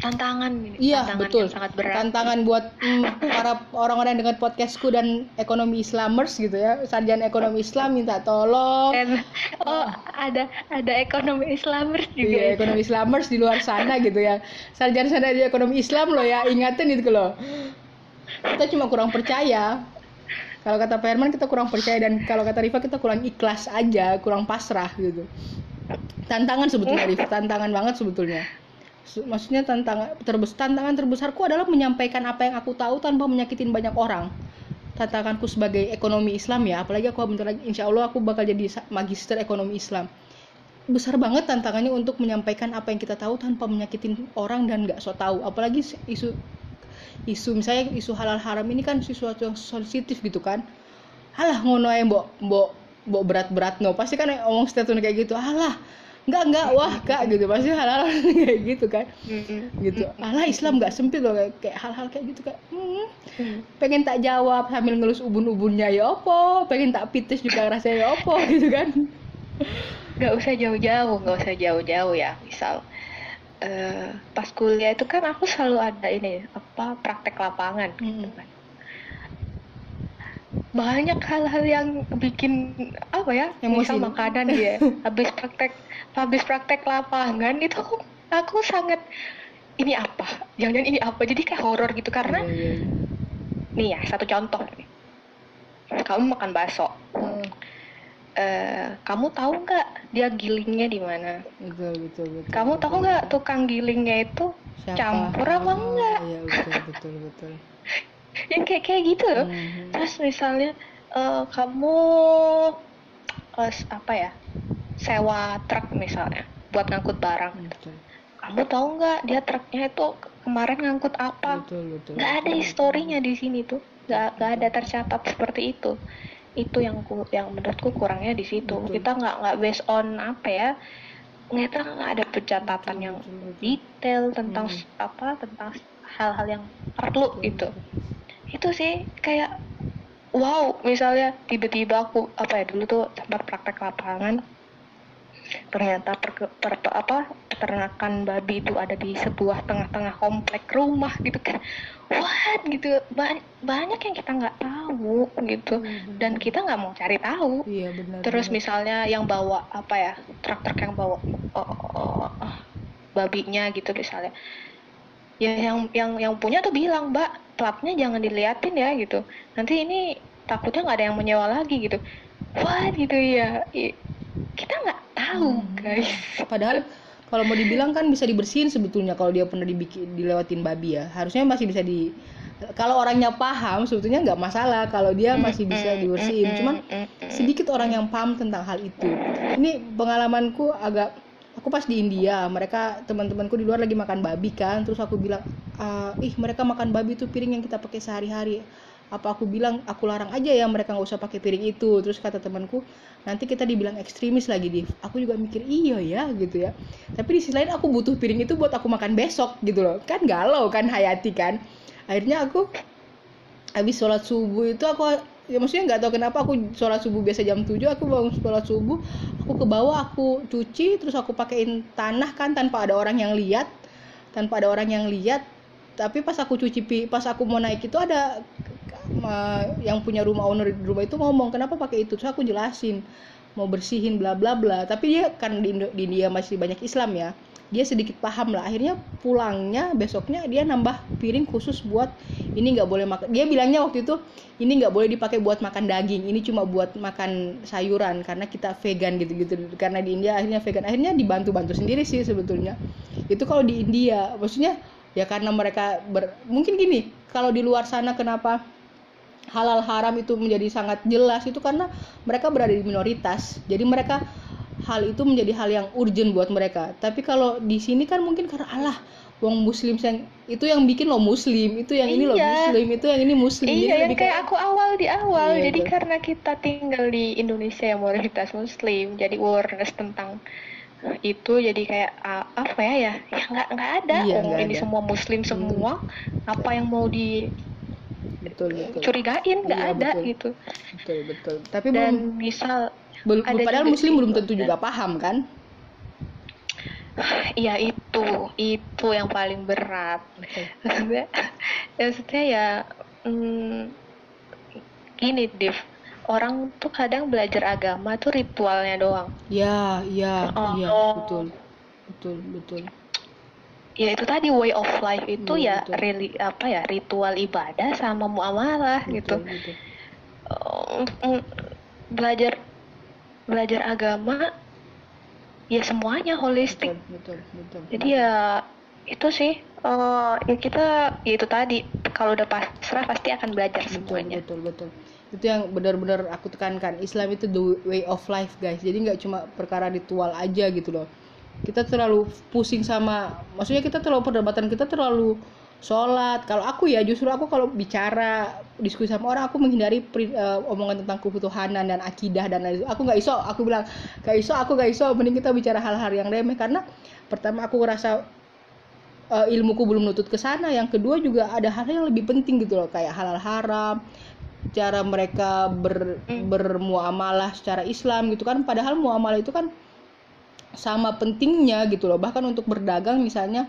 Speaker 2: tantangan
Speaker 1: iya
Speaker 2: tantangan
Speaker 1: betul.
Speaker 2: yang sangat berat.
Speaker 1: Tantangan buat mm, para orang-orang yang dengar podcastku dan ekonomi Islamers gitu ya. Sarjana ekonomi Islam minta tolong.
Speaker 2: Dan, oh ada ada ekonomi Islamers juga
Speaker 1: iya ya? ekonomi Islamers di luar sana gitu ya. Sarjana sana di ekonomi Islam loh ya ingatin itu loh. Kita cuma kurang percaya. Kalau kata Pak Herman kita kurang percaya dan kalau kata Riva kita kurang ikhlas aja kurang pasrah gitu. Tantangan sebetulnya Riva. Tantangan banget sebetulnya maksudnya tantangan terbesar tantangan terbesarku adalah menyampaikan apa yang aku tahu tanpa menyakitin banyak orang. Tantanganku sebagai ekonomi Islam ya apalagi aku bentar lagi insya Allah aku bakal jadi magister ekonomi Islam. Besar banget tantangannya untuk menyampaikan apa yang kita tahu tanpa menyakitin orang dan nggak so tahu. Apalagi isu isu misalnya isu halal haram ini kan sesuatu yang sensitif gitu kan. Alah ngono aja mbok mbok mbok berat-berat no. Pasti kan ngomong statement kayak gitu alah enggak enggak wah kak gitu. Pasti halal kayak gitu kan. Gitu. Alah Islam nggak sempit loh kayak hal-hal kayak gitu kayak hmm, pengen tak jawab sambil ngelus ubun-ubunnya ya opo pengen tak pitis juga rasanya ya opo gitu kan.
Speaker 2: Nggak usah jauh-jauh nggak usah jauh-jauh ya. Misal uh, pas kuliah itu kan aku selalu ada ini apa praktek lapangan gitu hmm. gitu kan banyak hal-hal yang bikin apa ya Emosi. misal makanan ya habis praktek habis praktek lapangan itu aku, aku sangat ini apa jangan-jangan ini apa jadi kayak horor gitu karena oh, iya. nih ya satu contoh nih kamu makan bakso hmm uh, kamu tahu nggak dia gilingnya di mana?
Speaker 1: Betul, betul, betul.
Speaker 2: Kamu tahu nggak tukang gilingnya itu Siapa? campur apa enggak?
Speaker 1: Iya betul, betul, betul.
Speaker 2: yang kayak kayak gitu loh. Hmm. Terus misalnya uh, kamu uh, apa ya sewa truk misalnya buat ngangkut barang. Betul. Kamu tahu nggak dia truknya itu kemarin ngangkut apa?
Speaker 1: Betul, betul.
Speaker 2: Gak ada historinya di sini tuh. Gak, gak ada tercatat seperti itu itu yang ku, yang menurutku kurangnya di situ
Speaker 1: Betul.
Speaker 2: kita nggak nggak based on apa ya ternyata nggak ada pencatatan yang detail tentang
Speaker 1: Hmm.
Speaker 2: apa tentang hal-hal yang perlu gitu. Itu sih kayak wow misalnya tiba-tiba aku apa ya dulu tuh sempat praktek lapangan. Ternyata per, per- apa peternakan babi itu ada di sebuah tengah-tengah komplek rumah gitu kan what? gitu. Ba- banyak yang kita nggak tahu gitu. Dan kita nggak mau cari tahu.
Speaker 1: Iya benar
Speaker 2: terus
Speaker 1: benar.
Speaker 2: misalnya yang bawa apa ya truk-truk yang bawa oh, oh, oh, babinya gitu misalnya ya yang yang yang punya tuh bilang mbak platnya jangan diliatin ya gitu nanti ini takutnya nggak ada yang menyewa lagi gitu wah gitu ya kita nggak tahu
Speaker 1: Hmm.
Speaker 2: guys
Speaker 1: Padahal kalau mau dibilang kan bisa dibersihin sebetulnya kalau dia pernah dibikin dilewatin babi ya. Harusnya masih bisa di kalau orangnya paham sebetulnya nggak masalah kalau dia masih bisa
Speaker 2: Mm-mm,
Speaker 1: dibersihin.
Speaker 2: mm-mm,
Speaker 1: Cuman sedikit orang yang paham tentang hal itu. Ini pengalamanku agak aku pas di India, mereka teman-temanku di luar lagi makan babi kan, terus aku bilang, "Ah, ih mereka makan babi itu piring yang kita pakai sehari-hari. Apa aku bilang aku larang aja ya mereka nggak usah pakai piring itu. Terus kata temanku, nanti kita dibilang ekstremis lagi di. Aku juga mikir iya ya gitu ya. Tapi di sisi lain aku butuh piring itu buat aku makan besok gitu loh. Kan galau kan Hayati kan. Akhirnya aku habis sholat subuh itu aku ya maksudnya nggak tahu kenapa aku sholat subuh biasa jam 7 aku bangun sholat subuh aku ke bawah aku cuci terus aku pakein tanah kan tanpa ada orang yang lihat tanpa ada orang yang lihat. Tapi pas aku cuci pas aku mau naik itu ada yang punya rumah owner di rumah itu ngomong kenapa pakai itu? Terus aku jelasin mau bersihin bla bla bla. Tapi dia kan di India masih banyak Islam ya dia sedikit paham lah. Akhirnya pulangnya besoknya dia nambah piring khusus buat ini nggak boleh makan. Dia bilangnya waktu itu ini nggak boleh dipakai buat makan daging ini cuma buat makan sayuran karena kita vegan gitu gitu karena di India akhirnya vegan. Akhirnya dibantu bantu sendiri sih sebetulnya. Itu kalau di India. Maksudnya ya karena mereka ber, mungkin gini kalau di luar sana kenapa halal haram itu menjadi sangat jelas? Itu karena mereka berada di minoritas. Jadi mereka hal itu menjadi hal yang urgent buat mereka tapi kalau di sini kan mungkin karena Allah wong muslim yang itu yang bikin lo muslim itu yang ini lo
Speaker 2: Iya.
Speaker 1: muslim itu yang ini muslim Jadi
Speaker 2: Iya, yang
Speaker 1: lebih
Speaker 2: kayak aku awal di awal.
Speaker 1: Iya,
Speaker 2: jadi
Speaker 1: betul.
Speaker 2: karena kita tinggal di Indonesia yang mayoritas Muslim, jadi awareness tentang itu jadi kayak ah, apa ya ya ya nggak nggak ada
Speaker 1: Iya,
Speaker 2: ini
Speaker 1: ada.
Speaker 2: semua Muslim semua apa yang mau
Speaker 1: betul betul
Speaker 2: dicurigain nggak
Speaker 1: Iya,
Speaker 2: ada
Speaker 1: betul.
Speaker 2: gitu
Speaker 1: betul betul tapi
Speaker 2: dan
Speaker 1: belum,
Speaker 2: misal
Speaker 1: belum
Speaker 2: ada
Speaker 1: padahal muslim belum tentu
Speaker 2: dan-
Speaker 1: juga paham kan
Speaker 2: Iya itu, itu yang paling berat.
Speaker 1: Betul.
Speaker 2: Maksudnya, ya maksudnya ya, hmm, gini Div, orang tuh kadang belajar agama tuh ritualnya doang.
Speaker 1: ya iya
Speaker 2: Oh.
Speaker 1: iya betul betul betul
Speaker 2: Ya itu tadi way of life itu
Speaker 1: Iya,
Speaker 2: ya
Speaker 1: betul.
Speaker 2: reli- apa ya ritual ibadah sama muamalah gitu.
Speaker 1: betul.
Speaker 2: Oh, belajar belajar agama ya semuanya holistik.
Speaker 1: betul betul betul
Speaker 2: Jadi ya itu sih eh, ya kita ya itu tadi kalau udah pasrah pasti akan belajar
Speaker 1: betul
Speaker 2: semuanya.
Speaker 1: betul betul itu yang benar-benar aku tekankan Islam itu the way of life guys jadi nggak cuma perkara ritual aja gitu loh kita terlalu pusing sama maksudnya kita terlalu perdebatan kita terlalu sholat. Kalau aku ya justru aku kalau bicara diskusi sama orang aku menghindari eh, omongan tentang kebutuhanan dan akidah dan lain aku nggak iso aku bilang nggak iso aku nggak iso mending kita bicara hal-hal yang remeh. Karena pertama aku ngerasa eh, ilmuku belum nutut ke sana. Yang kedua juga ada hal yang lebih penting gitu loh kayak halal haram cara mereka ber,
Speaker 2: Hmm.
Speaker 1: bermuamalah secara Islam gitu kan. Padahal muamalah itu kan sama pentingnya gitu loh. Bahkan untuk berdagang misalnya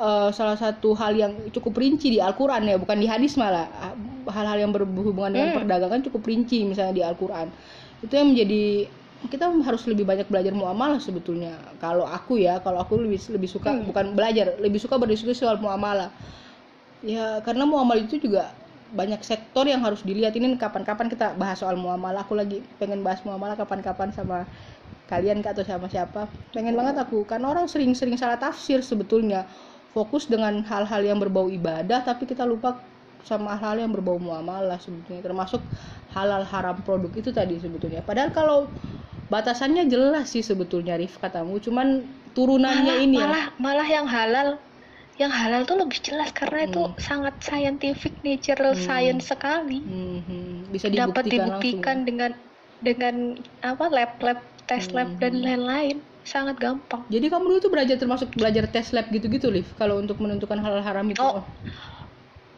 Speaker 1: eh, salah satu hal yang cukup rinci di Al-Quran ya bukan di hadis malah Ah, hal-hal yang berhubungan dengan
Speaker 2: Hmm.
Speaker 1: perdagangan cukup rinci misalnya di Al-Quran. Itu yang menjadi kita harus lebih banyak belajar muamalah sebetulnya. Kalau aku ya kalau aku lebih lebih suka
Speaker 2: Hmm.
Speaker 1: bukan belajar lebih suka berdiskusi soal muamalah. Ya karena muamalah itu juga banyak sektor yang harus dilihat ini kapan-kapan kita bahas soal muamalah. Aku lagi pengen bahas muamalah kapan-kapan sama kalian Kak, atau sama siapa pengen banget aku karena orang sering-sering salah tafsir sebetulnya fokus dengan hal-hal yang berbau ibadah tapi kita lupa sama hal-hal yang berbau muamalah sebetulnya termasuk halal haram produk itu tadi sebetulnya padahal kalau batasannya jelas sih sebetulnya Rif katamu cuman turunannya
Speaker 2: malah,
Speaker 1: ini ya.
Speaker 2: malah malah yang halal yang halal tuh lebih jelas karena itu
Speaker 1: Hmm.
Speaker 2: sangat scientific natural
Speaker 1: Hmm.
Speaker 2: science sekali.
Speaker 1: Mhm, bisa
Speaker 2: dapat
Speaker 1: dibuktikan,
Speaker 2: dibuktikan
Speaker 1: langsung.
Speaker 2: dengan dengan apa lab-lab tes lab dan
Speaker 1: Hmm.
Speaker 2: lain-lain. Sangat gampang.
Speaker 1: Jadi kamu dulu tuh belajar termasuk belajar tes lab gitu-gitu, Liv, kalau untuk menentukan hal haram itu.
Speaker 2: Oh,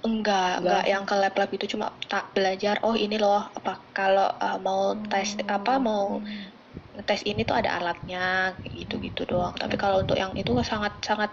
Speaker 2: enggak
Speaker 1: Enggak.
Speaker 2: enggak. Yang ke lab-lab itu cuma tak belajar oh ini loh apa kalau uh, mau tes apa mau tes ini tuh ada alatnya gitu-gitu doang. Tapi kalau untuk yang itu sangat sangat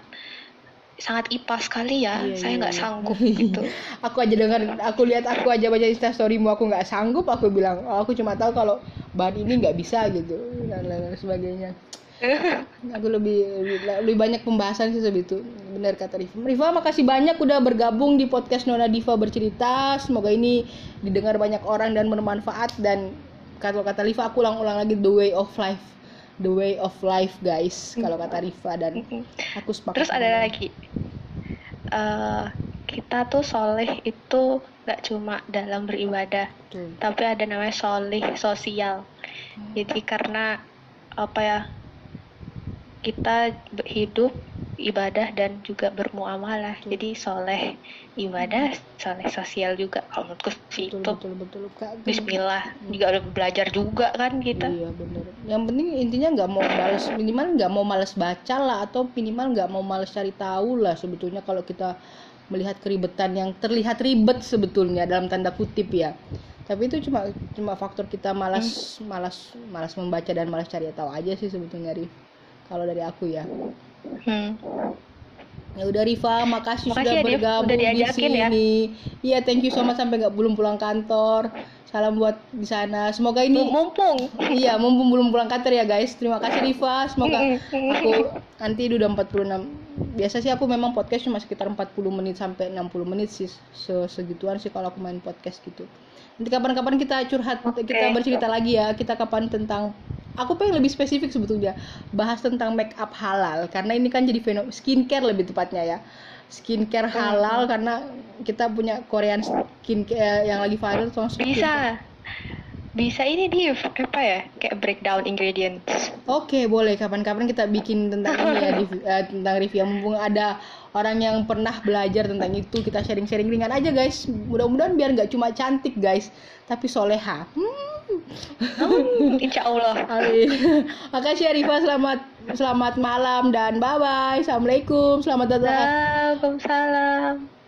Speaker 2: sangat IPA sekali ya.
Speaker 1: Iya,
Speaker 2: saya
Speaker 1: iya,
Speaker 2: nggak
Speaker 1: iya.
Speaker 2: sanggup gitu.
Speaker 1: Aku aja dengar aku lihat aku aja baca instastorymu aku nggak sanggup aku bilang oh, aku cuma tahu kalau bahan ini nggak bisa gitu dan lain-lain sebagainya. Aku lebih, lebih lebih banyak pembahasan sih sebegitu benar kata Riva. Riva makasih banyak udah bergabung di podcast Nona Diva bercerita. Semoga ini didengar banyak orang dan bermanfaat. Dan kalau kata Riva aku ulang-ulang lagi the way of life the way of life guys kalau kata Riva. Dan aku sepakat
Speaker 2: terus ada
Speaker 1: dengan-
Speaker 2: lagi eh kita tuh soleh itu nggak cuma dalam beribadah
Speaker 1: Betul.
Speaker 2: tapi ada namanya soleh sosial jadi karena apa ya kita hidup ibadah dan juga bermuamalah
Speaker 1: Betul.
Speaker 2: jadi soleh ibadah soleh sosial juga kalau menurutku sih
Speaker 1: betul
Speaker 2: itu
Speaker 1: betul betul Kak,
Speaker 2: Bismillah juga udah belajar juga kan kita
Speaker 1: Iya bener. Yang penting intinya nggak mau males minimal nggak mau males baca lah atau minimal nggak mau males cari tahu lah sebetulnya kalau kita melihat keribetan yang terlihat ribet sebetulnya dalam tanda kutip ya. Tapi itu cuma cuma faktor kita malas malas malas membaca dan malas cari tahu aja sih sebetulnya Rif. Kalau dari aku ya.
Speaker 2: Hmm.
Speaker 1: Ya udah Riva, makasih,
Speaker 2: Makasih
Speaker 1: sudah
Speaker 2: ya,
Speaker 1: bergabung
Speaker 2: Udah
Speaker 1: di
Speaker 2: diajakin ya.
Speaker 1: sini. Iya, thank you so much sampai nggak belum pulang kantor. Salam buat di sana. Semoga ini
Speaker 2: mumpung
Speaker 1: Iya, mumpung belum pulang kantor ya guys. Terima kasih Riva. Semoga aku nanti udah 46. Biasa sih aku memang podcast cuma sekitar 40 menit sampai 60 menit sih. Se- Segituan sih kalau aku main podcast gitu. Nanti kapan-kapan kita curhat,
Speaker 2: Oke.
Speaker 1: kita bercerita lagi ya. Kita kapan tentang aku pengen lebih spesifik sebetulnya bahas tentang make up halal karena ini kan jadi fenomena skincare lebih tepatnya ya skincare halal karena kita punya Korean skincare yang lagi viral tentang skincare.
Speaker 2: bisa bisa ini Div apa ya kayak breakdown ingredients
Speaker 1: Oke, boleh. Kapan-kapan kita bikin tentang ini ya, di- eh, tentang review. Mumpung ada orang yang pernah belajar tentang itu, kita sharing-sharing ringan aja, guys. Mudah-mudahan biar nggak cuma cantik, guys, tapi soleha. Hmm.
Speaker 2: Hmm, insya Allah
Speaker 1: Amin. Makasih ya, Rifa. Selamat selamat malam dan bye-bye. Assalamualaikum. Selamat datang.
Speaker 2: Waalaikumsalam